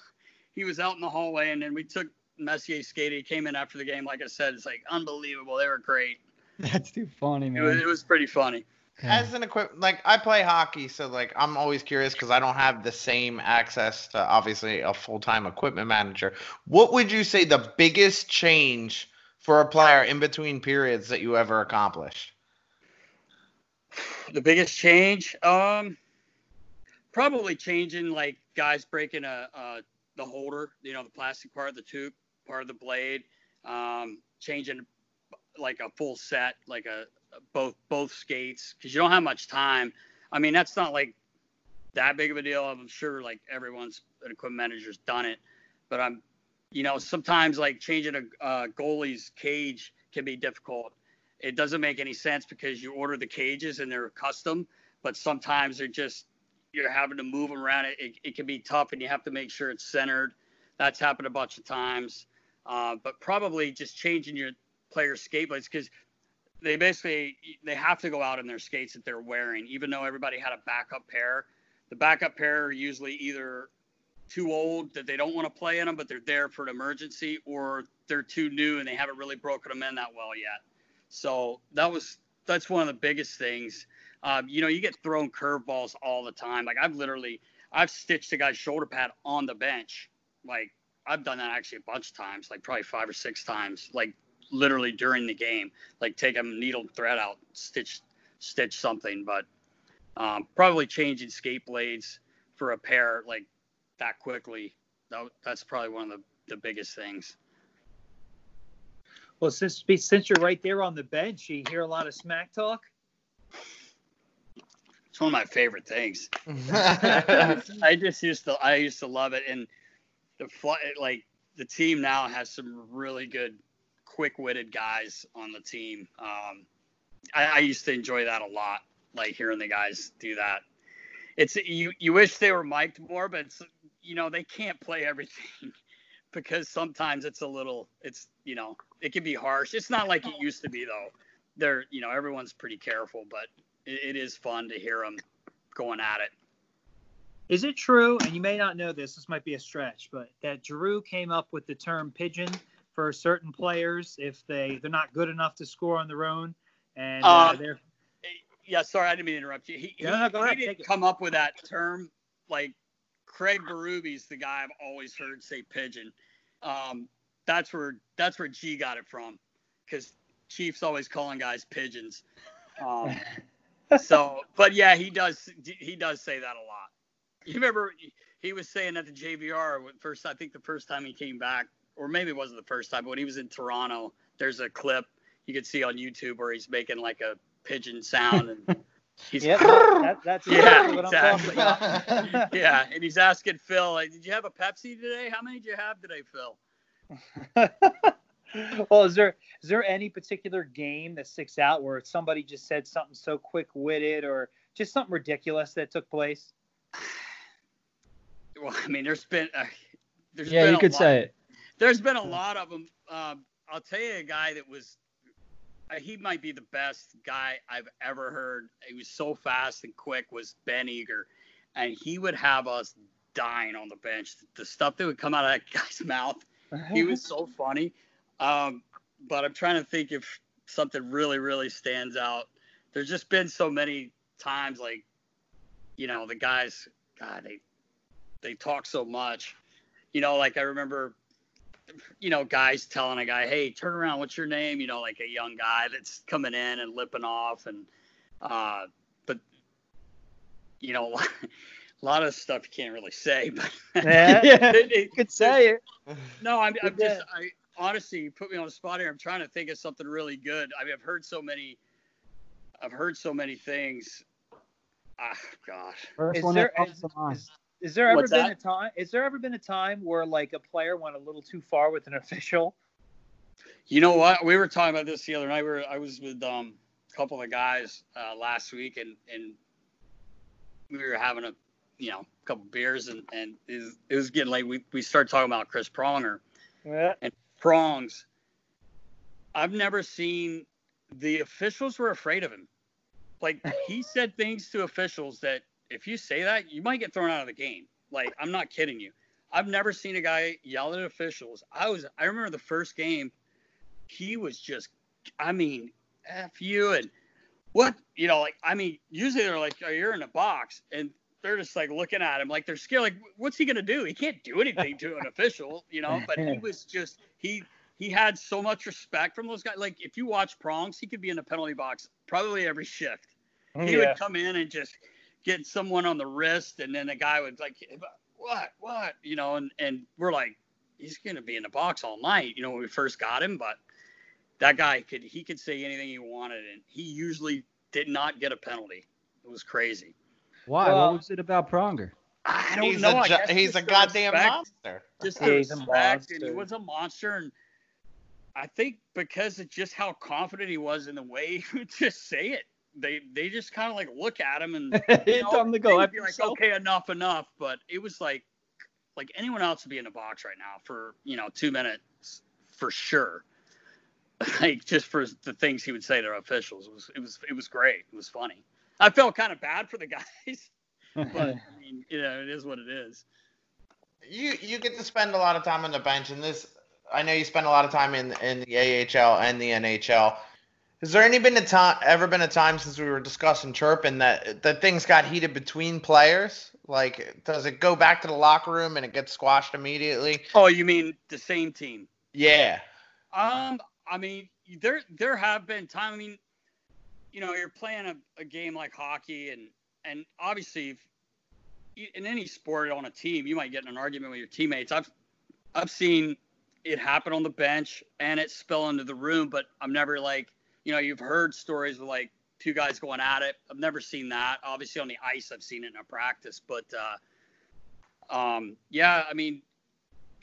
he was out in the hallway. And then we took Messier skating. He came in after the game. Like I said, it's like unbelievable. They were great. That's too funny, man. It was, it was pretty funny. as an equip like I play hockey, so like I'm always curious because I don't have the same access to obviously a full time equipment manager. What would you say the biggest change for a player in between periods that you ever accomplished? The biggest change, um, probably changing like guys breaking a, a the holder, you know, the plastic part, of the tube part of the blade, um, changing like a full set, like a both both skates, because you don't have much time. I mean, that's not like that big of a deal. I'm sure like everyone's an equipment manager's done it, but I'm, you know, sometimes like changing a goalie's cage can be difficult. It doesn't make any sense because you order the cages and they're custom, but sometimes they're just you're having to move them around. It, it, it can be tough, and you have to make sure it's centered. That's happened a bunch of times. Uh, but probably just changing your players' skate blades because they basically they have to go out in their skates that they're wearing, even though everybody had a backup pair. The backup pair usually either too old that they don't want to play in them, but they're there for an emergency, or they're too new and they haven't really broken them in that well yet. So that was that's one of the biggest things. Um, you know, you get thrown curveballs all the time. Like I've literally I've stitched a guy's shoulder pad on the bench. Like I've done that actually a bunch of times, like probably five or six times, like literally during the game, like take a needle thread out, stitch stitch something. But um, probably changing skate blades for a pair like that quickly. That, that's probably one of the, the biggest things. Well, since since you're right there on the bench, you hear a lot of smack talk. It's one of my favorite things. I just used to I used to love it, and the like the team now has some really good, quick-witted guys on the team. Um, I, I used to enjoy that a lot, like hearing the guys do that. It's you you wish they were mic'd more, but it's you know they can't play everything because sometimes it's a little it's you know it can be harsh. It's not like it used to be though. They're you know everyone's pretty careful, but it, it is fun to hear them going at it. Is it true, and you may not know this, this might be a stretch, but that Drew came up with the term pigeon for certain players if they they're not good enough to score on their own, and uh, uh, they're. Yeah, sorry, I didn't mean to interrupt you. He, no, he, no, he didn't come up with that term. Like Craig Berube's the guy I've always heard say pigeon. Um, that's where that's where G got it from, because Chiefs always calling guys pigeons. Um, so, but yeah, he does he does say that a lot. You remember he was saying at the JVR first. I think the first time he came back, or maybe it wasn't the first time, but when he was in Toronto, there's a clip you could see on YouTube where he's making like a pigeon sound and. He's yep, that, that's yeah, exactly. yeah, and he's asking Phil, like, "Did you have a Pepsi today? How many did you have today, Phil?" well, is there is there any particular game that sticks out where somebody just said something so quick witted or just something ridiculous that took place? well, I mean, there's been uh, there's yeah, been you could lot, say it. There's been a lot of them. Um, I'll tell you a guy that was he might be the best guy I've ever heard. He was so fast and quick. Was Ben Eager, and he would have us dying on the bench. The stuff that would come out of that guy's mouth, he was so funny. Um, but I'm trying to think if something really, really stands out. There's just been so many times, like, you know, the guys, God, they they talk so much. You know, like I remember, you know, guys telling a guy, "Hey, turn around. What's your name?" You know, like a young guy that's coming in and lipping off, and uh, but you know, a lot of stuff you can't really say. But yeah, it, it, you could say it. No, I'm, I'm just, I honestly, you put me on the spot here. I'm trying to think of something really good. I mean, I've heard so many, I've heard so many things. Ah, gosh. First is one there, that comes to mind. Is, is there ever What's been that? a time? Is there ever been a time where like a player went a little too far with an official? You know what? We were talking about this the other night. We were, I was with um, a couple of guys uh, last week, and and we were having a you know a couple beers, and and it was, it was getting late. We we started talking about Chris Pronger. Yeah. And prongs. I've never seen the officials were afraid of him. Like he said things to officials that if you say that, you might get thrown out of the game. Like, I'm not kidding you. I've never seen a guy yell at officials. I was, I remember the first game, he was just, I mean, F you and what you know like I mean usually they're like oh, you're in a box and they're just like looking at him like they're scared like what's he gonna do he can't do anything to an official you know but he was just he he had so much respect from those guys like if you watch prongs he could be in a penalty box probably every shift oh, he Yeah. would come in and just get someone on the wrist and then the guy would like what what you know and and we're like he's gonna be in the box all night you know when we first got him but that guy could he could say anything he wanted and he usually did not get a penalty it was crazy Why? Well- what was it about Pronger? i don't He's know a I ju- guess he's a goddamn respect- monster. just the he's a respect, and he was a monster and I think because of just how confident he was in the way he would just say it, they they just kind of like look at him and you know, Tell him to they go would be like, yourself. okay, enough, enough. But it was like, like anyone else would be in the box right now for you know two minutes for sure. Like just for the things he would say to officials, it was it was it was great. It was funny. I felt kind of bad for the guys, but I mean, you know, it is what it is. You you get to spend a lot of time on the bench, and this I know you spend a lot of time in in the AHL and the NHL. Has there any been a time ever been a time since we were discussing chirping that that things got heated between players? Like, does it go back to the locker room and it gets squashed immediately? Oh, you mean the same team? Yeah. Um, I mean, there there have been time. I mean, you know, you're playing a, a game like hockey, and and obviously, if, in any sport on a team, you might get in an argument with your teammates. I've I've seen it happen on the bench and it spill into the room, but I'm never like, you know, you've heard stories of like two guys going at it. I've never seen that. Obviously, on the ice, I've seen it in a practice, but uh, um, yeah, I mean,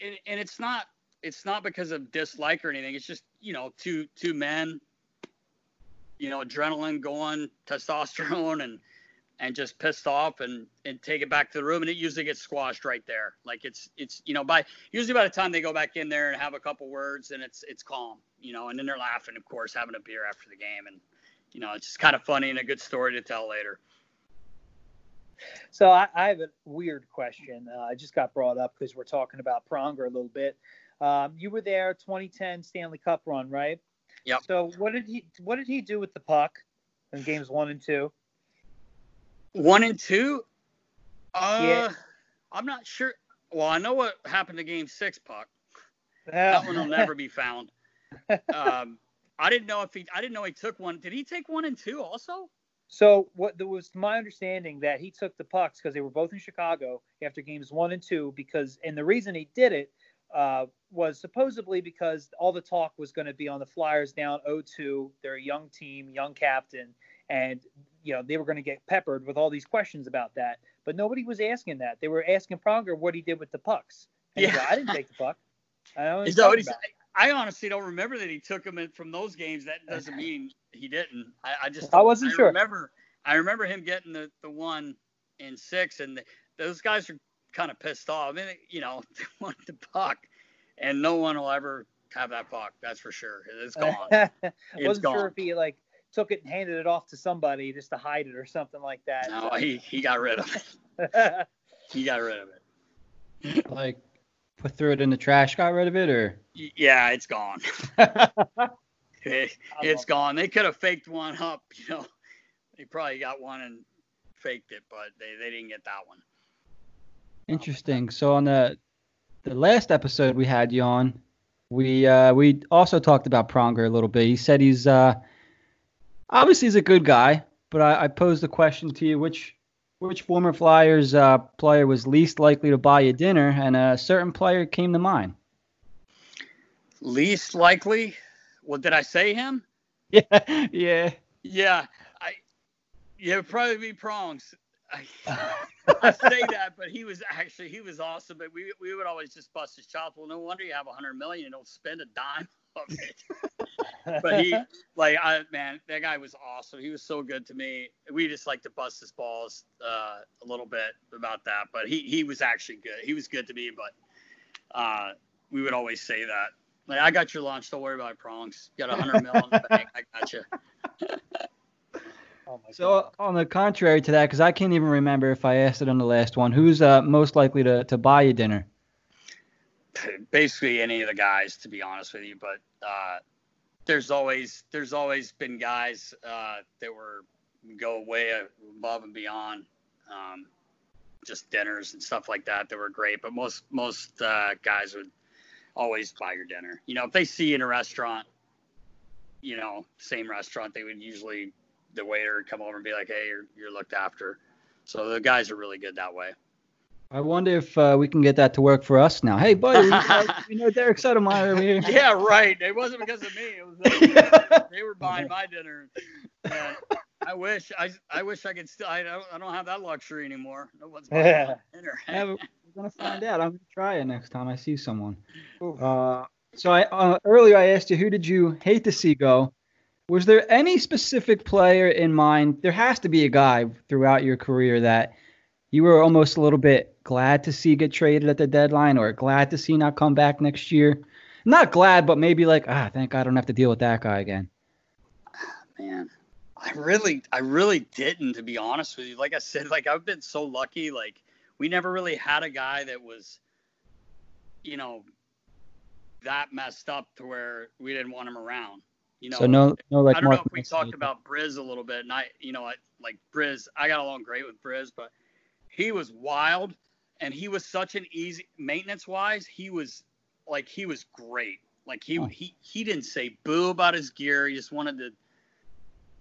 and, and it's not it's not because of dislike or anything. It's just you know two two men, you know, adrenaline going, testosterone, and and just pissed off and and take it back to the room, and it usually gets squashed right there. Like it's it's you know by usually by the time they go back in there and have a couple words, and it's it's calm, you know, and then they're laughing, of course, having a beer after the game, and you know it's just kind of funny and a good story to tell later. So I, I have a weird question. Uh, I just got brought up because we're talking about Pronger a little bit. Um, you were there 2010 Stanley Cup run, right? yeah So what did he what did he do with the puck in games one and two? One and two. Uh, Yeah. I'm not sure. Well, I know what happened to Game Six, puck. That one will never be found. Um, I didn't know if he. I didn't know he took one. Did he take one and two also? So what there was my understanding that he took the pucks because they were both in Chicago after games one and two because and the reason he did it uh, was supposedly because all the talk was going to be on the Flyers down 0-2. They're a young team, young captain, and you know they were going to get peppered with all these questions about that. But nobody was asking that. They were asking Pronger what he did with the pucks. And Yeah. I didn't take the puck. I what Is he's that what he said? I honestly don't remember that he took him in from those games. That doesn't mean he didn't. I, I just I wasn't sure. Remember, I remember him getting the, the one in six, and the, those guys are kind of pissed off. I mean, you know, they want the puck, and no one will ever have that puck. That's for sure. It's gone. I It's wasn't gone. sure if he like took it and handed it off to somebody just to hide it or something like that. No, he, he got rid of it. He got rid of it. like, put threw it in the trash, got rid of it, or Yeah, it's gone. It- I it's love gone. They could have faked one up, you know. They probably got one and faked it, but they, they didn't get that one. Interesting. So on the the last episode we had you on, we uh, we also talked about Pronger a little bit. He said he's uh, obviously he's a good guy, but I, I posed a question to you: which which former Flyers uh, player was least likely to buy you dinner? And a certain player came to mind. Least likely. Well, did I say him? Yeah, yeah. Yeah, I. Yeah, probably be prongs. I, I say that, but he was actually he was awesome. But we we would always just bust his chops. Well, no wonder you have a hundred million and don't spend a dime of it. but he like I man, that guy was awesome. He was so good to me. We just like to bust his balls uh, a little bit about that, but he he was actually good. He was good to me, but uh, we would always say that. Like I got your lunch. Don't worry about it, prongs. Got a hundred mil in the bank. I got you. oh my So God. on the contrary to that, because I can't even remember if I asked it on the last one, who's uh, most likely to, to buy you dinner? Basically any of the guys, to be honest with you. But uh, there's always there's always been guys uh, that were go way above and beyond. Um, just dinners and stuff like that that were great. But most most uh, guys would always buy your dinner. You know, if they see you in a restaurant, you know, same restaurant, they would usually the waiter would come over and be like, "Hey, you're you're looked after." So the guys are really good that way. I wonder if uh, we can get that to work for us now. Hey, buddy, you know Derek Settlemyer over here. Yeah, right. It wasn't because of me. It was uh, they were buying my dinner. And I wish I I wish I could still. I don't I don't have that luxury anymore. No one's buying Yeah. my dinner. Yeah, we're gonna find out. I'm gonna try it next time I see someone. Uh, so I uh, earlier I asked you who did you hate to see go. Was there any specific player in mind? There has to be a guy throughout your career that you were almost a little bit glad to see get traded at the deadline, or glad to see not come back next year. Not glad, but maybe like ah, thank God I don't have to deal with that guy again. man. I really i really didn't to be honest with you. Like i said like i've been so lucky. Like we never really had a guy that was you know that messed up to where we didn't want him around you know? so no, no like i don't know Mark if we talked about Bryz a little bit and i you know I, like Bryz i got along great with Bryz but he was wild and he was such an easy maintenance wise he was like he was great like he Oh. he he didn't say boo about his gear he just wanted to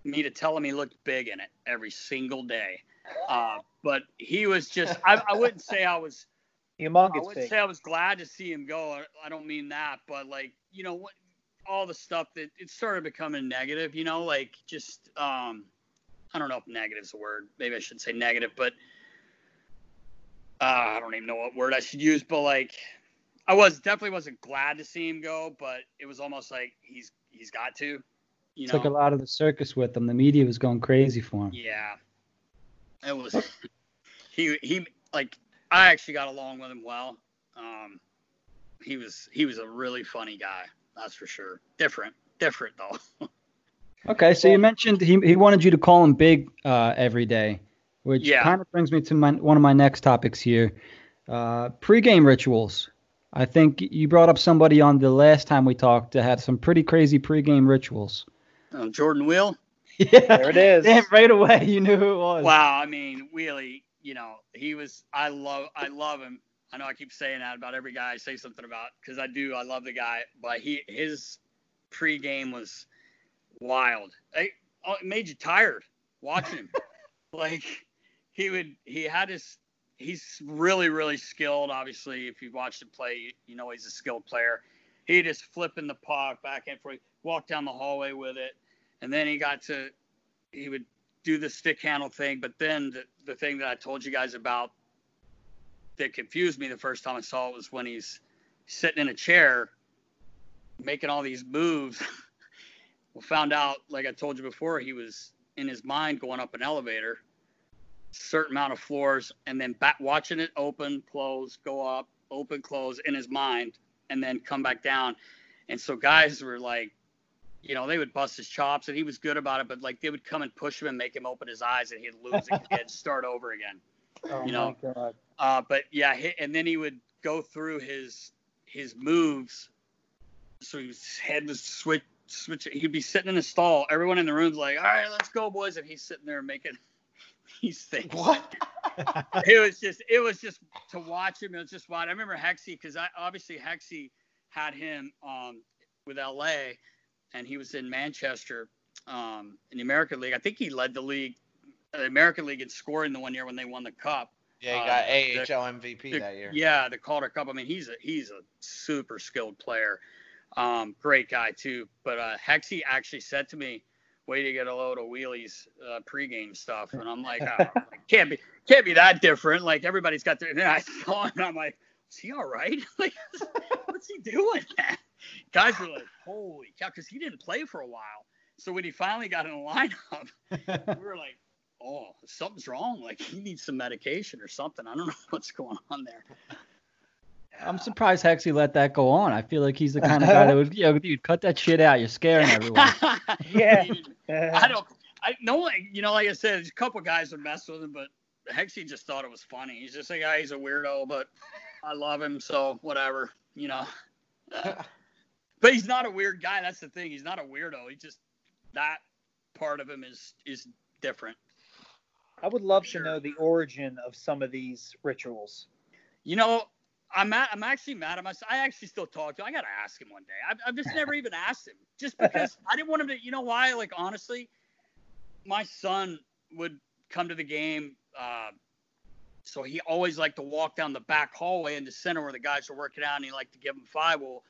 me to tell him he looked big in it every single day. Uh, but he was just, I, I wouldn't say I was, I wouldn't big. say I was glad to see him go. I, I don't mean that, but like, you know, what, all the stuff that it started becoming negative, you know, like just, um, I don't know if negative is a word. Maybe I should say negative, but uh, I don't even know what word I should use. But like, I was definitely wasn't glad to see him go, but it was almost like he's he's got to, you know. took a lot of the circus with him. The media was going crazy for him. Yeah. It was he he like I actually got along with him well. Um he was he was a really funny guy, that's for sure. Different. Different though. Okay, so you mentioned he he wanted you to call him big uh, every day, which Yeah. kind of brings me to my one of my next topics here. Uh, pre-game rituals. I think you brought up somebody on the last time we talked that had some pretty crazy pre-game rituals. Um, Jordan Weal. Yeah, There it is. Damn, right away you knew who it was. Wow, I mean, really, you know, he was I love I love him. I know I keep saying that about every guy I say something about because I do. I love the guy, but he his pregame was wild. I, oh, it made you tired watching him. like he would he had his he's really really skilled. Obviously, if you watched him play, you know he's a skilled player. He just flipping the puck back and forth, walk down the hallway with it, and then he got to he would do the stick handle thing. But then the, the thing that I told you guys about that confused me the first time I saw it was when he's sitting in a chair making all these moves. well, found out, like I told you before, he was in his mind going up an elevator, certain amount of floors, and then back watching it open, close, go up, open, close in his mind, and then come back down. And so guys were like, you know, they would bust his chops, and he was good about it. But like, they would come and push him and make him open his eyes, and he'd lose it and start over again. oh you know, my God. Uh, but yeah, and then he would go through his his moves. So his head was switch switch. He'd be sitting in a stall. Everyone in the room's like, "All right, let's go, boys," and he's sitting there making these things. What? It was just it was just to watch him. It was just wild. I remember Hexy because I obviously Hexy had him um, with LA, and he was in Manchester um, in the American League. I think he led the league, the American League in scoring the one year when they won the cup. Yeah, he Uh, got the- AHL MVP The- that year. Yeah, the Calder Cup. I mean, he's a he's a super skilled player. Um, great guy too. But uh, Hexy actually said to me, "Way to get a load of wheelies uh, pregame stuff," and I'm like, oh, "Can't be can't be that different." Like everybody's got their. And then I saw him, and I'm like, "Is he all right? like, what's he doing?" Guys were like, "Holy cow!" Because he didn't play for a while. So when he finally got in the lineup, we were like, oh, something's wrong. Like he needs some medication or something. I don't know what's going on there. I'm surprised Hexy let that go on. I feel like he's the kind of guy that would, yo, dude, cut that shit out. You're scaring everyone. Yeah. I don't. I no one. You know, like I said, there's a couple guys would mess with him, but Hexy just thought it was funny. He's just a guy. He's a weirdo, but I love him, so whatever. You know. but he's not a weird guy. That's the thing. He's not a weirdo. He just that part of him is is different. I would love Sure. to know the origin of some of these rituals. You know, I'm mad, I'm actually mad at myself. I actually still talk to him. I gotta ask him one day. I've, I've just never even asked him, just because I didn't want him to. You know why? Like honestly, my son would come to the game, uh, so he always liked to walk down the back hallway in the center where the guys were working out, and he liked to give them five. Well,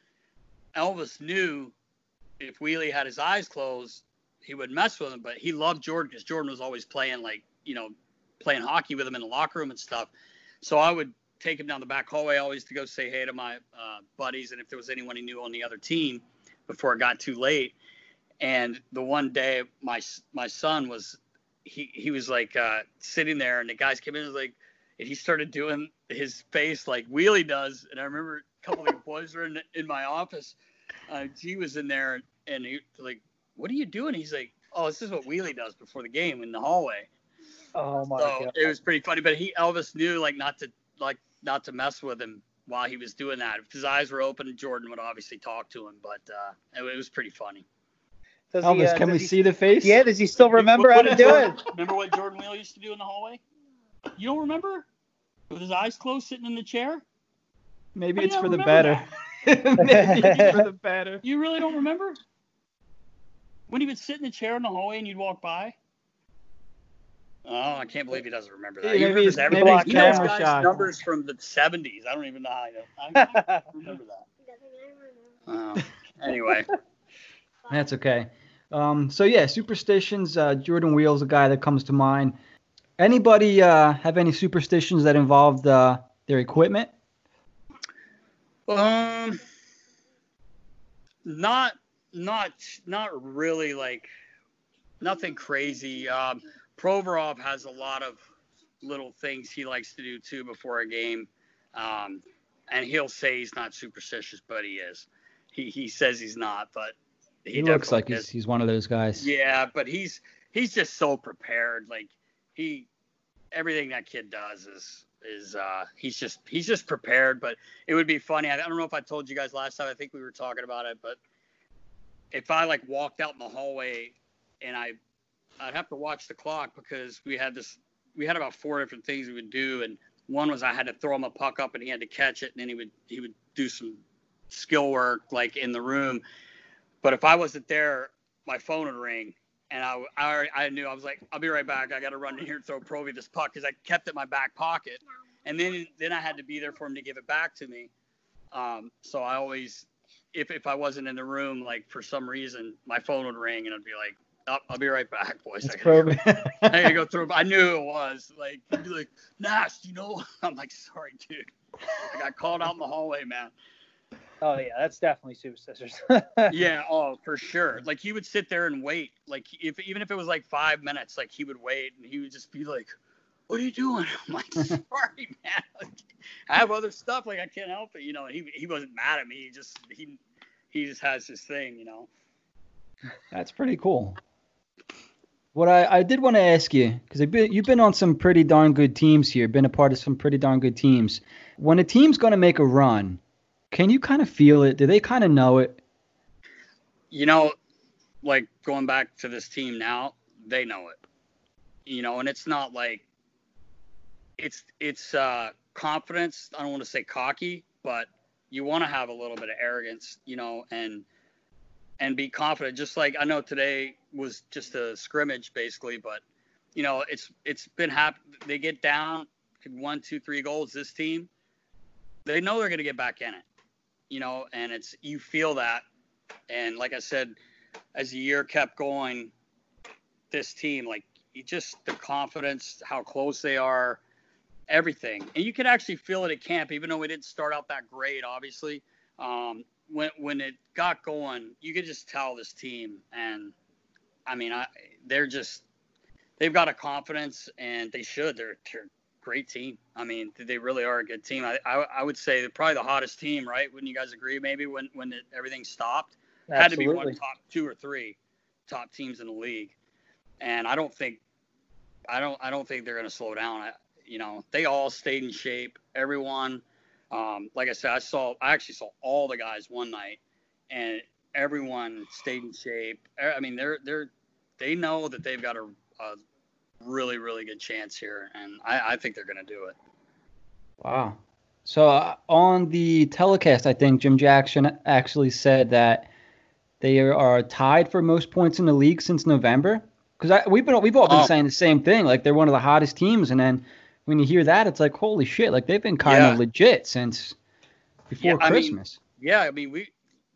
Elvis knew if Wheelie had his eyes closed, he would mess with him, but he loved Jordan because Jordan was always playing like you know playing hockey with him in the locker room and stuff. So I would take him down the back hallway always to go say hey to my uh, buddies and if there was anyone he knew on the other team before it got too late. And the one day my my son was he he was like uh, sitting there and the guys came in and was like and he started doing his face like Wheelie does. And I remember a couple of boys were in, in my office. Uh, G was in there and, and he like, what are you doing? He's like, oh, this is what Wheelie does before the game in the hallway. Oh my So god. it was pretty funny. But he Elvis knew like not to like not to mess with him while he was doing that. If his eyes were open, Jordan would obviously talk to him. But uh, it, it was pretty funny. Does he, uh, can does we he- see the face? Yeah, does he still remember What- how to do Jordan- it? Remember what Jordan Weal used to do in the hallway? You don't remember? With his eyes closed, sitting in the chair. Maybe I it's for the better. Maybe it's for the better. You really don't remember? When he would sit in the chair in the hallway and you'd walk by. Oh, I can't believe he doesn't remember that. Yeah, he remembers he's- everything. maybe he knows camera guys' shy. numbers from the 70s. I don't even know how I know. I remember that. Oh, anyway, That's okay. Um, so yeah, superstitions. Uh, Jordan Weal's a guy that comes to mind. Anybody uh, have any superstitions that involved uh, their equipment? um, not not not really like nothing crazy. Um, Provorov has a lot of little things he likes to do too before a game, um, and he'll say he's not superstitious, but he is. He he says he's not, but He, looks like is. he's, he's one of those guys. Yeah, but he's he's just so prepared. Like he everything that kid does is is uh he's just he's just prepared. But it would be funny. I, I don't know if I told you guys last time. I think we were talking about it, but if I like walked out in the hallway and I I'd have to watch the clock because we had this we had about four different things we would do and one was I had to throw him a puck up and he had to catch it and then he would he would do some skill work like in the room. But if I wasn't there, my phone would ring and I, I, I knew I was like, I'll be right back. I got to run in here and throw Provi this puck because I kept it in my back pocket. And then then I had to be there for him to give it back to me. Um, so I always, if, if I wasn't in the room, like for some reason, my phone would ring and I'd be like, oh, I'll be right back, boys. It's I gotta, go, prob- I gotta go through. I knew it was. Like, he'd be like, Nash, you know? I'm like, sorry, dude. I got called out in the hallway, man. Oh yeah, that's definitely superstitious. yeah, oh, for sure. Like he would sit there and wait. Like if even if it was like five minutes, like he would wait and he would just be like, "What are you doing?" I'm like, "Sorry, man. Like, I have other stuff. Like I can't help it." You know. He he wasn't mad at me. He just he he just has his thing. You know. That's pretty cool. What I, I did want to ask you, because you've been on some pretty darn good teams here, been a part of some pretty darn good teams. When a team's going to make a run, can you kind of feel it? Do they kind of know it? You know, like going back to this team now, they know it. You know, and it's not like it's it's uh confidence. I don't want to say cocky, but you want to have a little bit of arrogance, you know, and and be confident. Just like I know today was just a scrimmage basically, but you know, it's it's been hap- They get down one, two, three goals. This team, they know they're gonna get back in it, you know, and it's you feel that. And like I said, as the year kept going, this team, like you just the confidence, how close they are, everything, and you could actually feel it at camp, even though we didn't start out that great, obviously. Um, when when it got going, you could just tell this team, and I mean, I they're just they've got a confidence, and they should. They're, they're a great team. I mean, they really are a good team. I I, I would say they're probably the hottest team, right? Wouldn't you guys agree? Maybe when when it, everything stopped, had to be one Absolutely. top two or three top teams in the league, and I don't think I don't I don't think they're going to slow down. I, you know, they all stayed in shape. Everyone, um, like I said, I saw I actually saw all the guys one night, and everyone stayed in shape. I mean, they're they're they know that they've got a, a really really good chance here, and I, I think they're going to do it. Wow. So uh, on the telecast, I think Jim Jackson actually said that they are tied for most points in the league since November. Because we've been we've all been oh. saying the same thing, like they're one of the hottest teams, and then when you hear that, it's like holy shit, like they've been kind of legit since before yeah, Christmas. I mean, yeah, I mean we,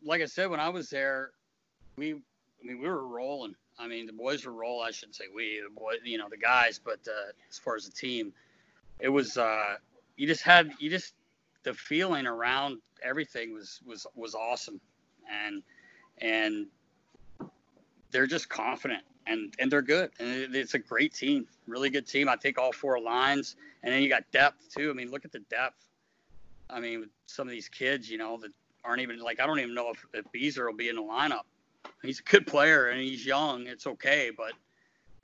like I said, when I was there, we, I mean we were rolling. I mean the boys were rolling. I shouldn't say we, the boys, you know, the guys, but uh, as far as the team, it was uh, you just had you just the feeling around everything was was was awesome, and and they're just confident and and they're good and it's a great team, really good team. I think all four lines, and then you got depth too. I mean, look at the depth. I mean, some of these kids, you know, that aren't even like I don't even know if, if Beezer will be in the lineup. He's a good player and he's young. It's okay, but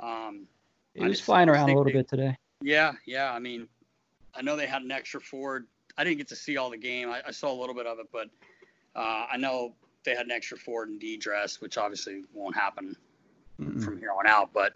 um, he was flying around a little they, bit today. Yeah, yeah. I mean, I know they had an extra forward. I didn't get to see all the game. I, I saw a little bit of it, but uh, I know they had an extra forward in D dress, which obviously won't happen mm from here on out. But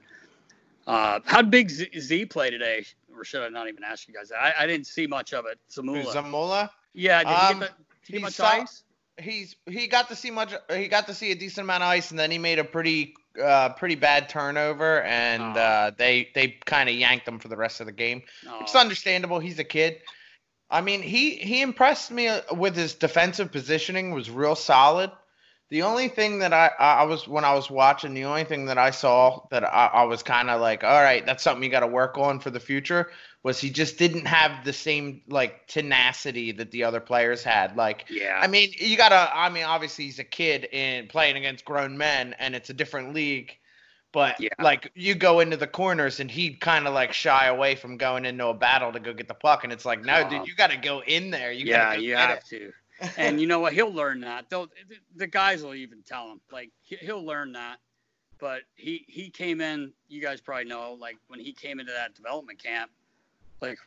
uh, how big Z, Z play today? Or should I not even ask you guys? I, I didn't see much of it. Zamula. Zamula. Yeah. Did um, he get, the, did he get much saw, ice? He's he got to see much. He got to see a decent amount of ice, and then he made a pretty uh, pretty bad turnover, and oh. uh, they they kind of yanked him for the rest of the game. Oh. It's understandable. He's a kid. I mean, he he impressed me uh, with his defensive positioning. Was real solid. The only thing that I I was when I was watching, the only thing that I saw that I, I was kind of like, all right, that's something you got to work on for the future. Was he just didn't have the same like tenacity that the other players had? Like, yeah, I mean, you gotta. I mean, obviously he's a kid and playing against grown men, and it's a different league. But yeah. like you go into the corners and he'd kind of like shy away from going into a battle to go get the puck, and it's like, no, dude, you got to go in there. You yeah, you have it. to and you know what? He'll learn that. They'll, the guys will even tell him. Like he'll learn that. But he he came in. You guys probably know. Like when he came into that development camp, like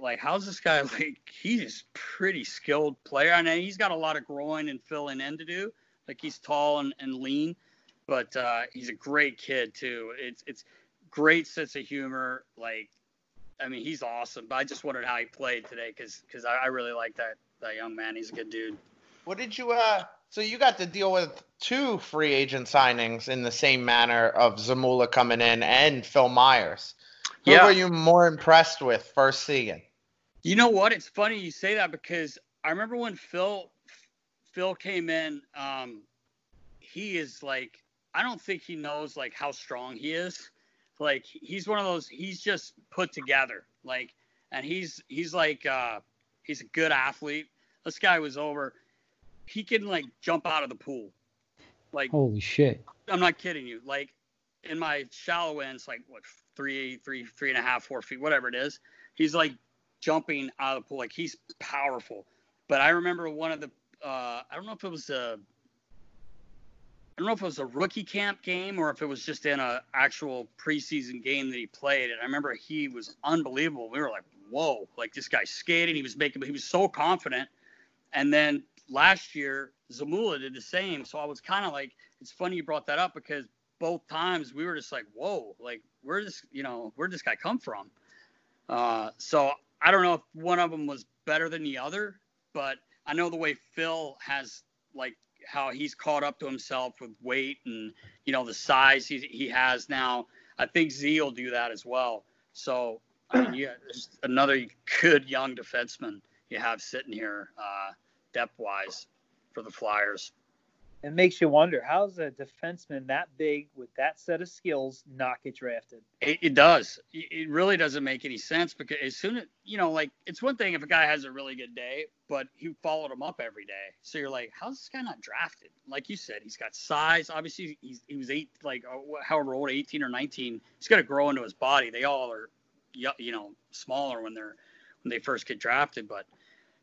like how's this guy? Like he's a pretty skilled player. I know he's got a lot of groin and filling in to do. Like he's tall and, and lean, but uh, he's a great kid too. It's it's great sense of humor. Like I mean, he's awesome. But I just wondered how he played today because because I, I really like that that young man. He's a good dude. What did you uh? So you got to deal with two free agent signings in the same manner of Zamula coming in and Phil Myers. Who yeah. were you more impressed with first seeing? You know what? It's funny you say that because I remember when Phil Phil came in. Um, he is like I don't think he knows like how strong he is. Like he's one of those. He's just put together. Like and he's he's like uh, he's a good athlete. This guy was over. He can like jump out of the pool. Like holy shit. I'm not kidding you. Like in my shallow end, it's like what three, three, three and a half, four feet, whatever it is. He's like jumping out of the pool. Like he's powerful. But I remember one of the uh, I don't know if it was a I don't know if it was a rookie camp game or if it was just in a actual preseason game that he played. And I remember he was unbelievable. We were like, whoa, like this guy skating. He was making, he was so confident. And then last year, Zamula did the same. So I was kind of like, it's funny you brought that up because both times we were just like, whoa, like where this, you know where did this guy come from? Uh, so I don't know if one of them was better than the other, but I know the way Phil has like how he's caught up to himself with weight and you know the size he he has now. I think Z will do that as well. So I mean, yeah, another good young defenseman you have sitting here, uh, depth wise, for the Flyers. It makes you wonder how's a defenseman that big with that set of skills not get drafted? It, it, does. It really doesn't make any sense because as soon as you know, like it's one thing if a guy has a really good day, but he followed him up every day. So you're like, how's this guy not drafted? Like you said, he's got size. Obviously, he's he was eight, like uh, however old, 18 or 19. He's got to grow into his body. They all are you know smaller when they're when they first get drafted. But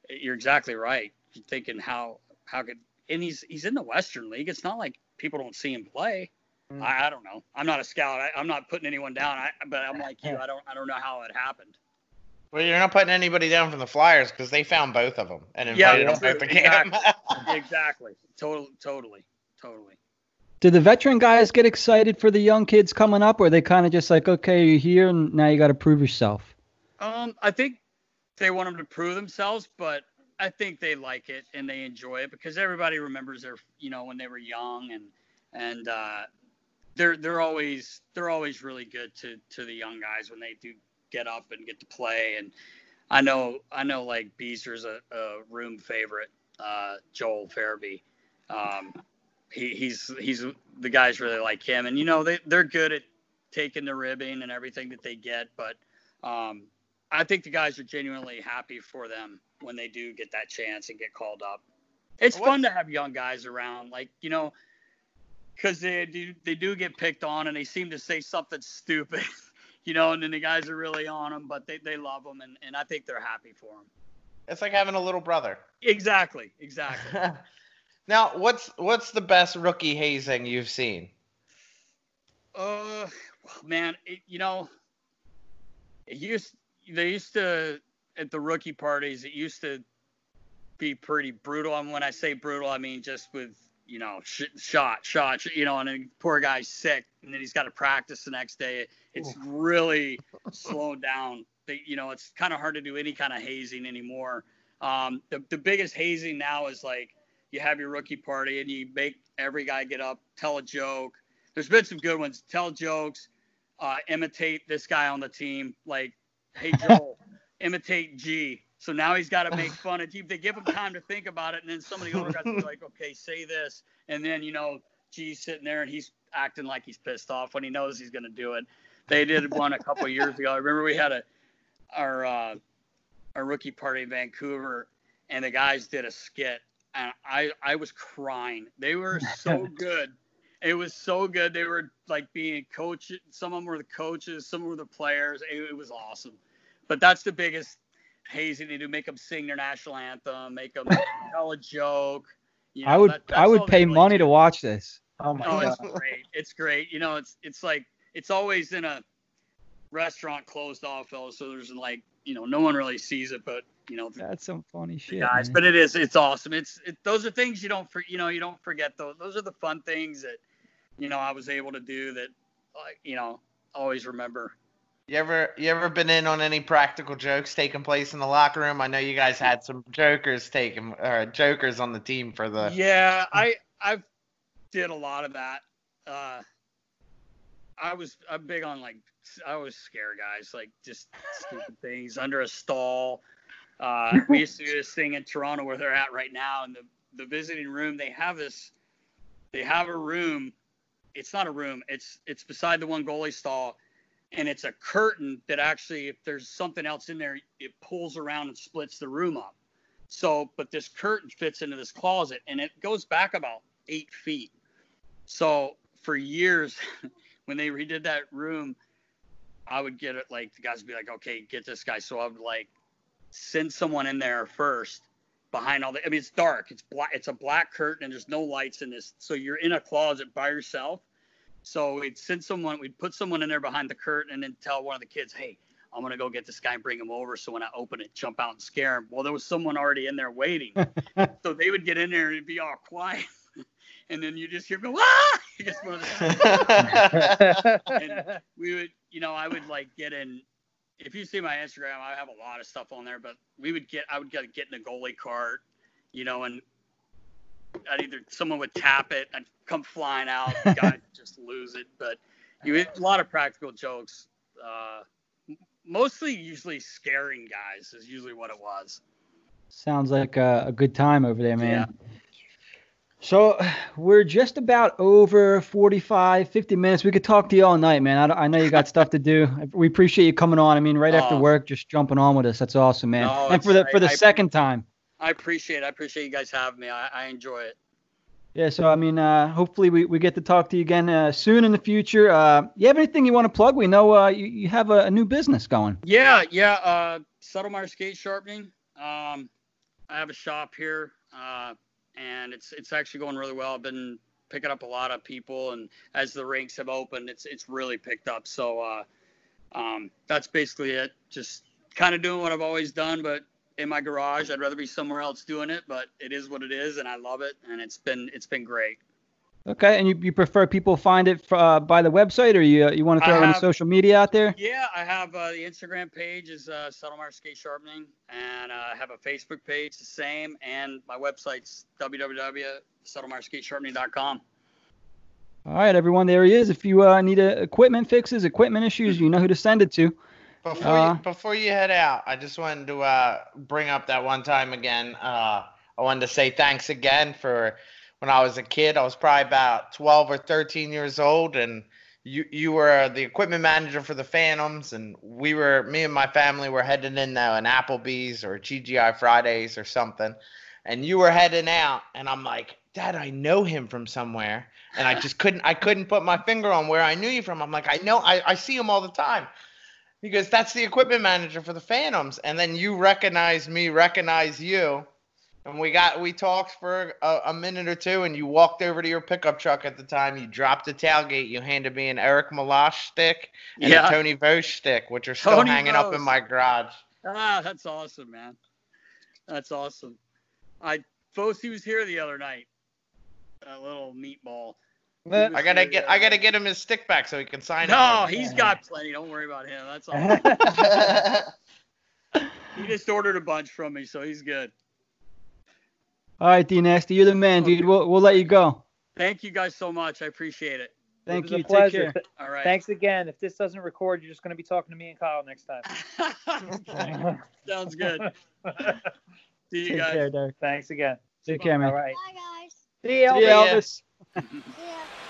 you're exactly right. You're thinking how how could and he's he's in the Western League. It's not like people don't see him play. Mm. I, I, don't know. I'm not a scout. I, am not putting anyone down. I, but I'm like you. I don't I don't know how it happened. Well, you're not putting anybody down from the Flyers because they found both of them and Yeah, invited them both to camp. exactly. exactly. Totally, totally, totally. Did the veteran guys get excited for the young kids coming up, or are they kind of just like, okay, you're here and now you got to prove yourself? Um, I think they want them to prove themselves, but I think they like it and they enjoy it because everybody remembers their, you know, when they were young and and uh, they're they're always they're always really good to to the young guys when they do get up and get to play. And I know I know like Beezer's a, a room favorite, uh, Joel Farabee. Um, he, he's he's the guys really like him, and you know they they're good at taking the ribbing and everything that they get, but um, I think the guys are genuinely happy for them when they do get that chance and get called up. It's What- fun to have young guys around, like you know, because they do they do get picked on and they seem to say something stupid, you know, and then the guys are really on them, but they, they love them and, and I think they're happy for them. it's like having a little brother. Exactly, exactly. now, what's what's the best rookie hazing you've seen? Uh, man, it, you know, it used they used to at the rookie parties. It used to be pretty brutal. And when I say brutal, I mean just with you know sh- shot, shot, sh- you know, and then poor guy's sick, and then he's got to practice the next day. It's really slowed down. They, you know, it's kind of hard to do any kind of hazing anymore. Um, the the biggest hazing now is like you have your rookie party and you make every guy get up, tell a joke. There's been some good ones. Tell jokes, uh, imitate this guy on the team. Like, hey Joel, imitate G. So now he's got to make fun of G. They give him time to think about it, and then somebody older guys will be like, okay, say this, and then you know G's sitting there and he's acting like he's pissed off when he knows he's gonna do it. They did one a couple years ago. I remember we had a our uh, our rookie party in Vancouver, and the guys did a skit, and I I was crying. They were so good. It was so good. They were like being coach. Some of them were the coaches. Some were the players. It, it was awesome. But that's the biggest hazing they do. Make them sing their national anthem. Make them tell a joke. You know, I would that- I would pay money do. to watch this. Oh my Oh, god. it's great. It's great. You know, it's it's like it's always in a restaurant closed off, though, so there's like you know no one really sees it, but you know the That's some funny shit. guys. man. But it is it's awesome. It's it, those are things you don't for, you know you don't forget those. Those are the fun things that you know I was able to do that like you know always remember. You ever you ever been in on any practical jokes taking place in the locker room? I know you guys had some jokers taking or jokers on the team for the. Yeah, I I did a lot of that. Uh, I was I'm big on like I always scare guys like just stupid things under a stall. Uh, we used to do this thing in Toronto where they're at right now, and the the visiting room they have this they have a room. It's not a room. It's it's beside the one goalie stall, and it's a curtain that actually, if there's something else in there, it pulls around and splits the room up. So, but this curtain fits into this closet and it goes back about eight feet. So for years, when they redid that room, I would get it like the guys would be like, okay, get this guy. So I would like send someone in there first behind all the, I mean, it's dark. It's black. It's a black curtain and there's no lights in this. So you're in a closet by yourself. So we'd send someone, we'd put someone in there behind the curtain and then tell one of the kids, hey, I'm gonna go get this guy and bring him over. So when I open it, jump out and scare him. Well, there was someone already in there waiting, so they would get in there and it'd be all quiet, and then you just hear go ah! And we would, you know, I would like get in. If you see my Instagram, I have a lot of stuff on there, but we would get, I would get, get in a goalie cart, you know, and I'd either someone would tap it, I'd come flying out, the guy just lose it. But you a lot of practical jokes. Uh, mostly, usually scaring guys is usually what it was. Sounds like a, a good time over there, man. Yeah. So we're just about over 45, 50 minutes. We could talk to you all night, man. I, I know you got stuff to do. We appreciate you coming on. I mean, right after Oh. work, just jumping on with us. That's awesome, man. No, and for the for the I- I- second time. I appreciate, it. I appreciate you guys having me. I, I enjoy it. Yeah. So I mean, uh, hopefully we, we get to talk to you again uh, soon in the future. Uh, you have anything you want to plug? We know uh, you, you have a, a new business going. Yeah, yeah. Uh, Settlemyer Skate Sharpening. Um, I have a shop here, uh, and it's it's actually going really well. I've been picking up a lot of people, and as the rinks have opened, it's it's really picked up. So uh, um, that's basically it. Just kind of doing what I've always done, but in my garage. I'd rather be somewhere else doing it, but it is what it is, and I love it, and it's been it's been great. Okay, and you, you prefer people find it uh, by the website, or you you want to throw I any have- social media out there? Yeah, I have uh, the Instagram page is uh, Settlemyer Skate Sharpening, and uh, I have a Facebook page the same, and my website's www.settlemyerskatesharpening.com. All right, everyone, there he is. If you uh, need uh, equipment fixes, equipment issues, you know who to send it to. Before Uh, you, before you head out, I just wanted to uh, bring up that one time again. Uh, I wanted to say thanks again for when I was a kid. I was probably about 12 or 13 years old, and you you were the equipment manager for the Phantoms, and we were me and my family were heading in now an Applebee's or TGI Fridays or something, and you were heading out, and I'm like, Dad, I know him from somewhere, and I just couldn't I couldn't put my finger on where I knew you from. I'm like, I know I, I see him all the time. He goes, that's the equipment manager for the Phantoms. And then you recognize me, recognize you. And we got we talked for a, a minute or two, and you walked over to your pickup truck at the time. You dropped the tailgate. You handed me an Eric Meloche stick and Yeah. a Tony Voce stick, which are still Tony hanging up in my garage. Ah, that's awesome, man. That's awesome. I Voce was here the other night. That little meatball. He was I gotta get I gotta get him his stick back so he can sign No, it. he's got plenty. Don't worry about him. That's all. he just ordered a bunch from me, so he's good. All right, D Nasty, you're the man, dude. We'll we'll let you go. Thank you guys so much. I appreciate it. Thank it you. Take pleasure. care. All right. Thanks again. If this doesn't record, you're just going to be talking to me and Kyle next time. Sounds good. See you Take guys. care, Derek. Thanks again. Take care, man. All right. Bye, guys. See you, See ya, Elvis. yeah.